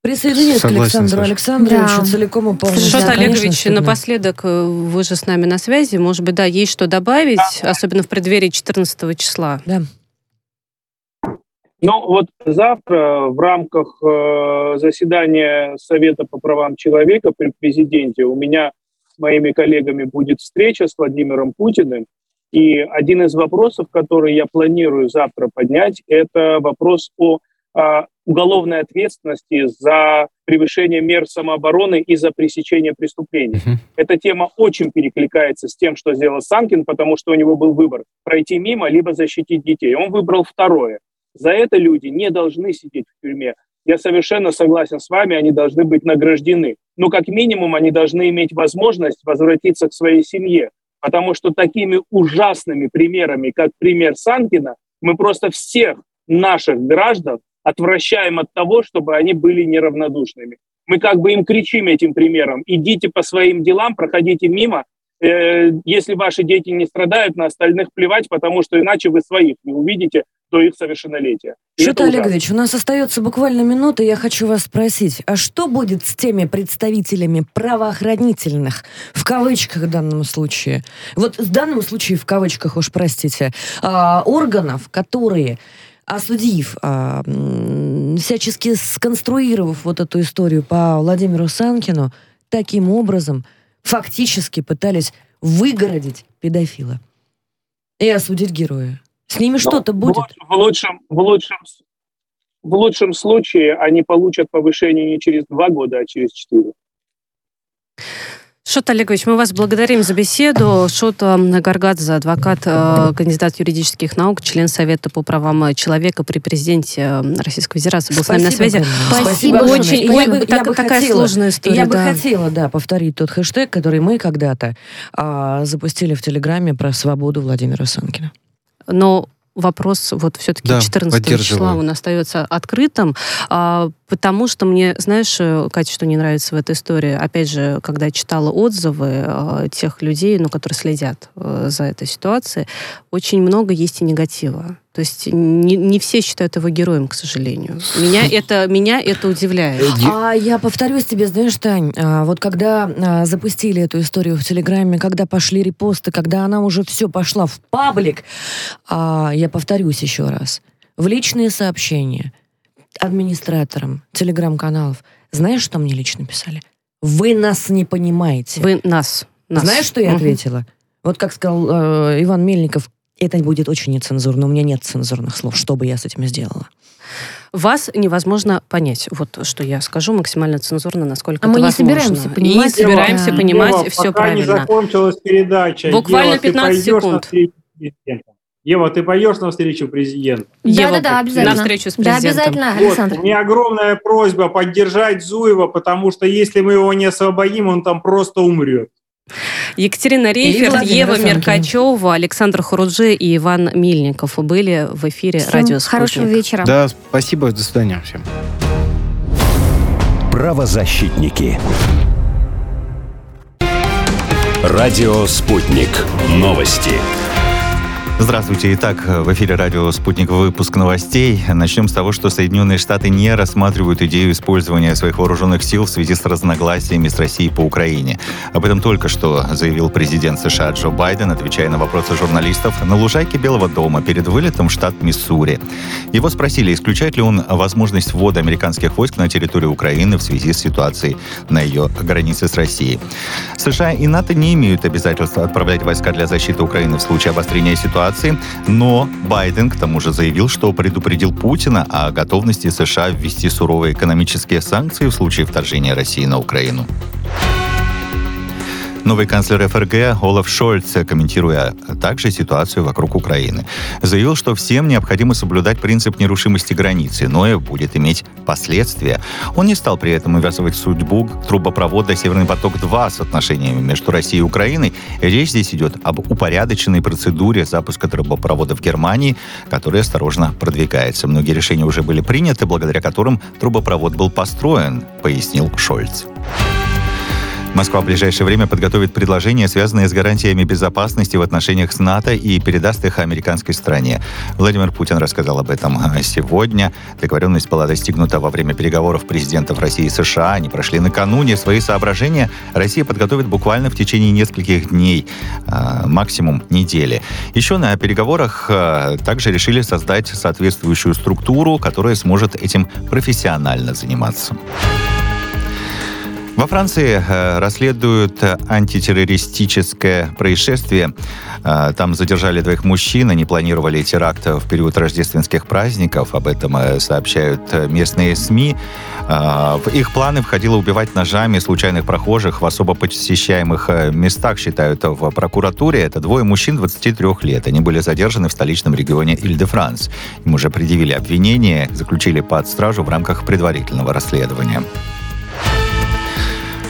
Присоединюсь к Согласен, Александру Саша. Александровичу Да. целиком и полностью. Шот Да, конечно, Олегович, стыдно. напоследок, э, вы же с нами на связи, может быть, да, есть что добавить, особенно в преддверии 14 числа. Да. Ну вот завтра в рамках э, заседания Совета по правам человека при президенте у меня с моими коллегами будет встреча с Владимиром Путиным. И один из вопросов, который я планирую завтра поднять, это вопрос о а, уголовной ответственности за превышение мер самообороны и за пресечение преступлений. Эта тема очень перекликается с тем, что сделал Санкин, потому что у него был выбор пройти мимо, либо защитить детей. Он выбрал второе. За это люди не должны сидеть в тюрьме. Я совершенно согласен с вами, они должны быть награждены. Но как минимум они должны иметь возможность возвратиться к своей семье. Потому что такими ужасными примерами, как пример Санкина, мы просто всех наших граждан отвращаем от того, чтобы они были неравнодушными. Мы как бы им кричим этим примером, идите по своим делам, проходите мимо, если ваши дети не страдают, на остальных плевать, потому что иначе вы своих не увидите до их совершеннолетия. Шут. Олегович, у нас остается буквально минута, я хочу вас спросить, а что будет с теми представителями правоохранительных, в кавычках в данном случае, вот в данном случае в кавычках, уж простите, а, органов, которые осудив, а, м, всячески сконструировав вот эту историю по Владимиру Санкину, таким образом фактически пытались выгородить педофила и осудить героя. С ними Ну, что-то будет. В лучшем, в, лучшем, в лучшем случае они получат повышение не через два года, а через четыре. Шот Олегович, мы вас благодарим за беседу. Шот э, Гаргадзе, адвокат, э, кандидат юридических наук, член Совета по правам человека при президенте э, Российской Федерации, был с нами на связи. Спасибо огромное. Очень, я ой, бы- так- я бы такая хотела- сложная история. Я бы да. хотела, да, повторить тот хэштег, который мы когда-то а, запустили в Телеграме про свободу Владимира Санкина. Но вопрос вот все-таки Да, 14 числа он остается открытым. А, Потому что мне, знаешь, э, Катя, что не нравится в этой истории? Опять же, когда читала отзывы э, тех людей, ну, которые следят э, за этой ситуацией, очень много есть и негатива. То есть не, не все считают его героем, к сожалению. Меня это, меня это удивляет. А я повторюсь тебе, знаешь, Тань, а, вот когда а, запустили эту историю в Телеграме, когда пошли репосты, когда она уже все пошла в паблик, а, я повторюсь еще раз, в личные сообщения – администраторам телеграм-каналов, знаешь, что мне лично писали? Вы нас не понимаете. Вы нас. нас. Знаешь, что я ответила? Угу. Вот как сказал э, Иван Мельников, это будет очень нецензурно, у меня нет цензурных слов, что бы я с этим сделала. Вас невозможно понять. Вот что я скажу максимально цензурно, насколько а это мы возможно. не собираемся понимать. И не собираемся Ева, понимать Ева, все пока правильно. не закончилась передача. Буквально Ева, 15 секунд. Ева, ты пойдешь на встречу президента? Да, да, да, обязательно. На встречу с президентом. Да, обязательно, вот, Александр. У меня огромная просьба поддержать Зуева, потому что если мы его не освободим, он там просто умрет. Екатерина Рейферт, Ева Меркачева, Александр Хуруджи и Иван Мильников были в эфире Всем радио Хорошего вечера. Да, спасибо, до свидания всем. Правозащитники. Радио «Спутник». Новости. Здравствуйте. Итак, в эфире радио «Спутник» выпуск новостей. Начнем с того, что Соединенные Штаты не рассматривают идею использования своих вооруженных сил в связи с разногласиями с Россией по Украине. Об этом только что заявил президент США Джо Байден, отвечая на вопросы журналистов на лужайке Белого дома перед вылетом в штат Миссури. Его спросили, исключает ли он возможность ввода американских войск на территорию Украины в связи с ситуацией на ее границе с Россией. США и НАТО не имеют обязательства отправлять войска для защиты Украины в случае обострения ситуации ситуации, но Байден к тому же заявил, что предупредил Путина о готовности США ввести суровые экономические санкции в случае вторжения России на Украину. Новый канцлер ФРГ Олаф Шольц, комментируя также ситуацию вокруг Украины, заявил, что всем необходимо соблюдать принцип нерушимости границы, иное будет иметь последствия. Он не стал при этом увязывать судьбу трубопровода «Северный поток-2» с отношениями между Россией и Украиной. Речь здесь идет об упорядоченной процедуре запуска трубопровода в Германии, которая осторожно продвигается. Многие решения уже были приняты, благодаря которым трубопровод был построен, пояснил Шольц. Москва в ближайшее время подготовит предложения, связанные с гарантиями безопасности в отношениях с НАТО и передаст их американской стране. Владимир Путин рассказал об этом сегодня. Договоренность была достигнута во время переговоров президентов России и США. Они прошли накануне. Свои соображения Россия подготовит буквально в течение нескольких дней, а, максимум недели. Еще на переговорах а, также решили создать соответствующую структуру, которая сможет этим профессионально заниматься. Во Франции э, расследуют антитеррористическое происшествие. Э, там задержали двоих мужчин, они планировали теракт в период рождественских праздников. Об этом э, сообщают местные СМИ. В их планы входило убивать ножами случайных прохожих в особо посещаемых местах, считают в прокуратуре. Это двое мужчин 23 лет. Они были задержаны в столичном регионе Иль-де-Франс. Им уже предъявили обвинение, заключили под стражу в рамках предварительного расследования.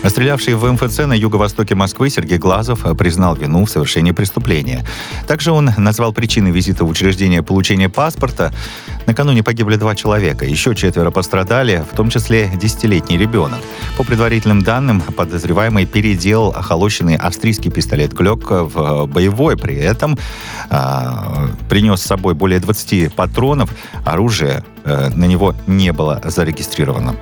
Стрелявший в МФЦ на юго-востоке Москвы Сергей Глазов признал вину в совершении преступления. Также он назвал причиной визита в учреждение получения паспорта. Накануне погибли два человека, еще четверо пострадали, в том числе десятилетний ребенок. По предварительным данным, подозреваемый переделал охолощенный австрийский пистолет Глёк в боевой. При этом э, принес с собой более 20 патронов. Оружие э, на него не было зарегистрировано.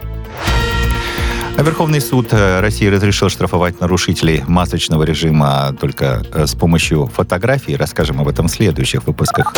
А Верховный суд э, России разрешил штрафовать нарушителей масочного режима только э, с помощью фотографий. Расскажем об этом в следующих выпусках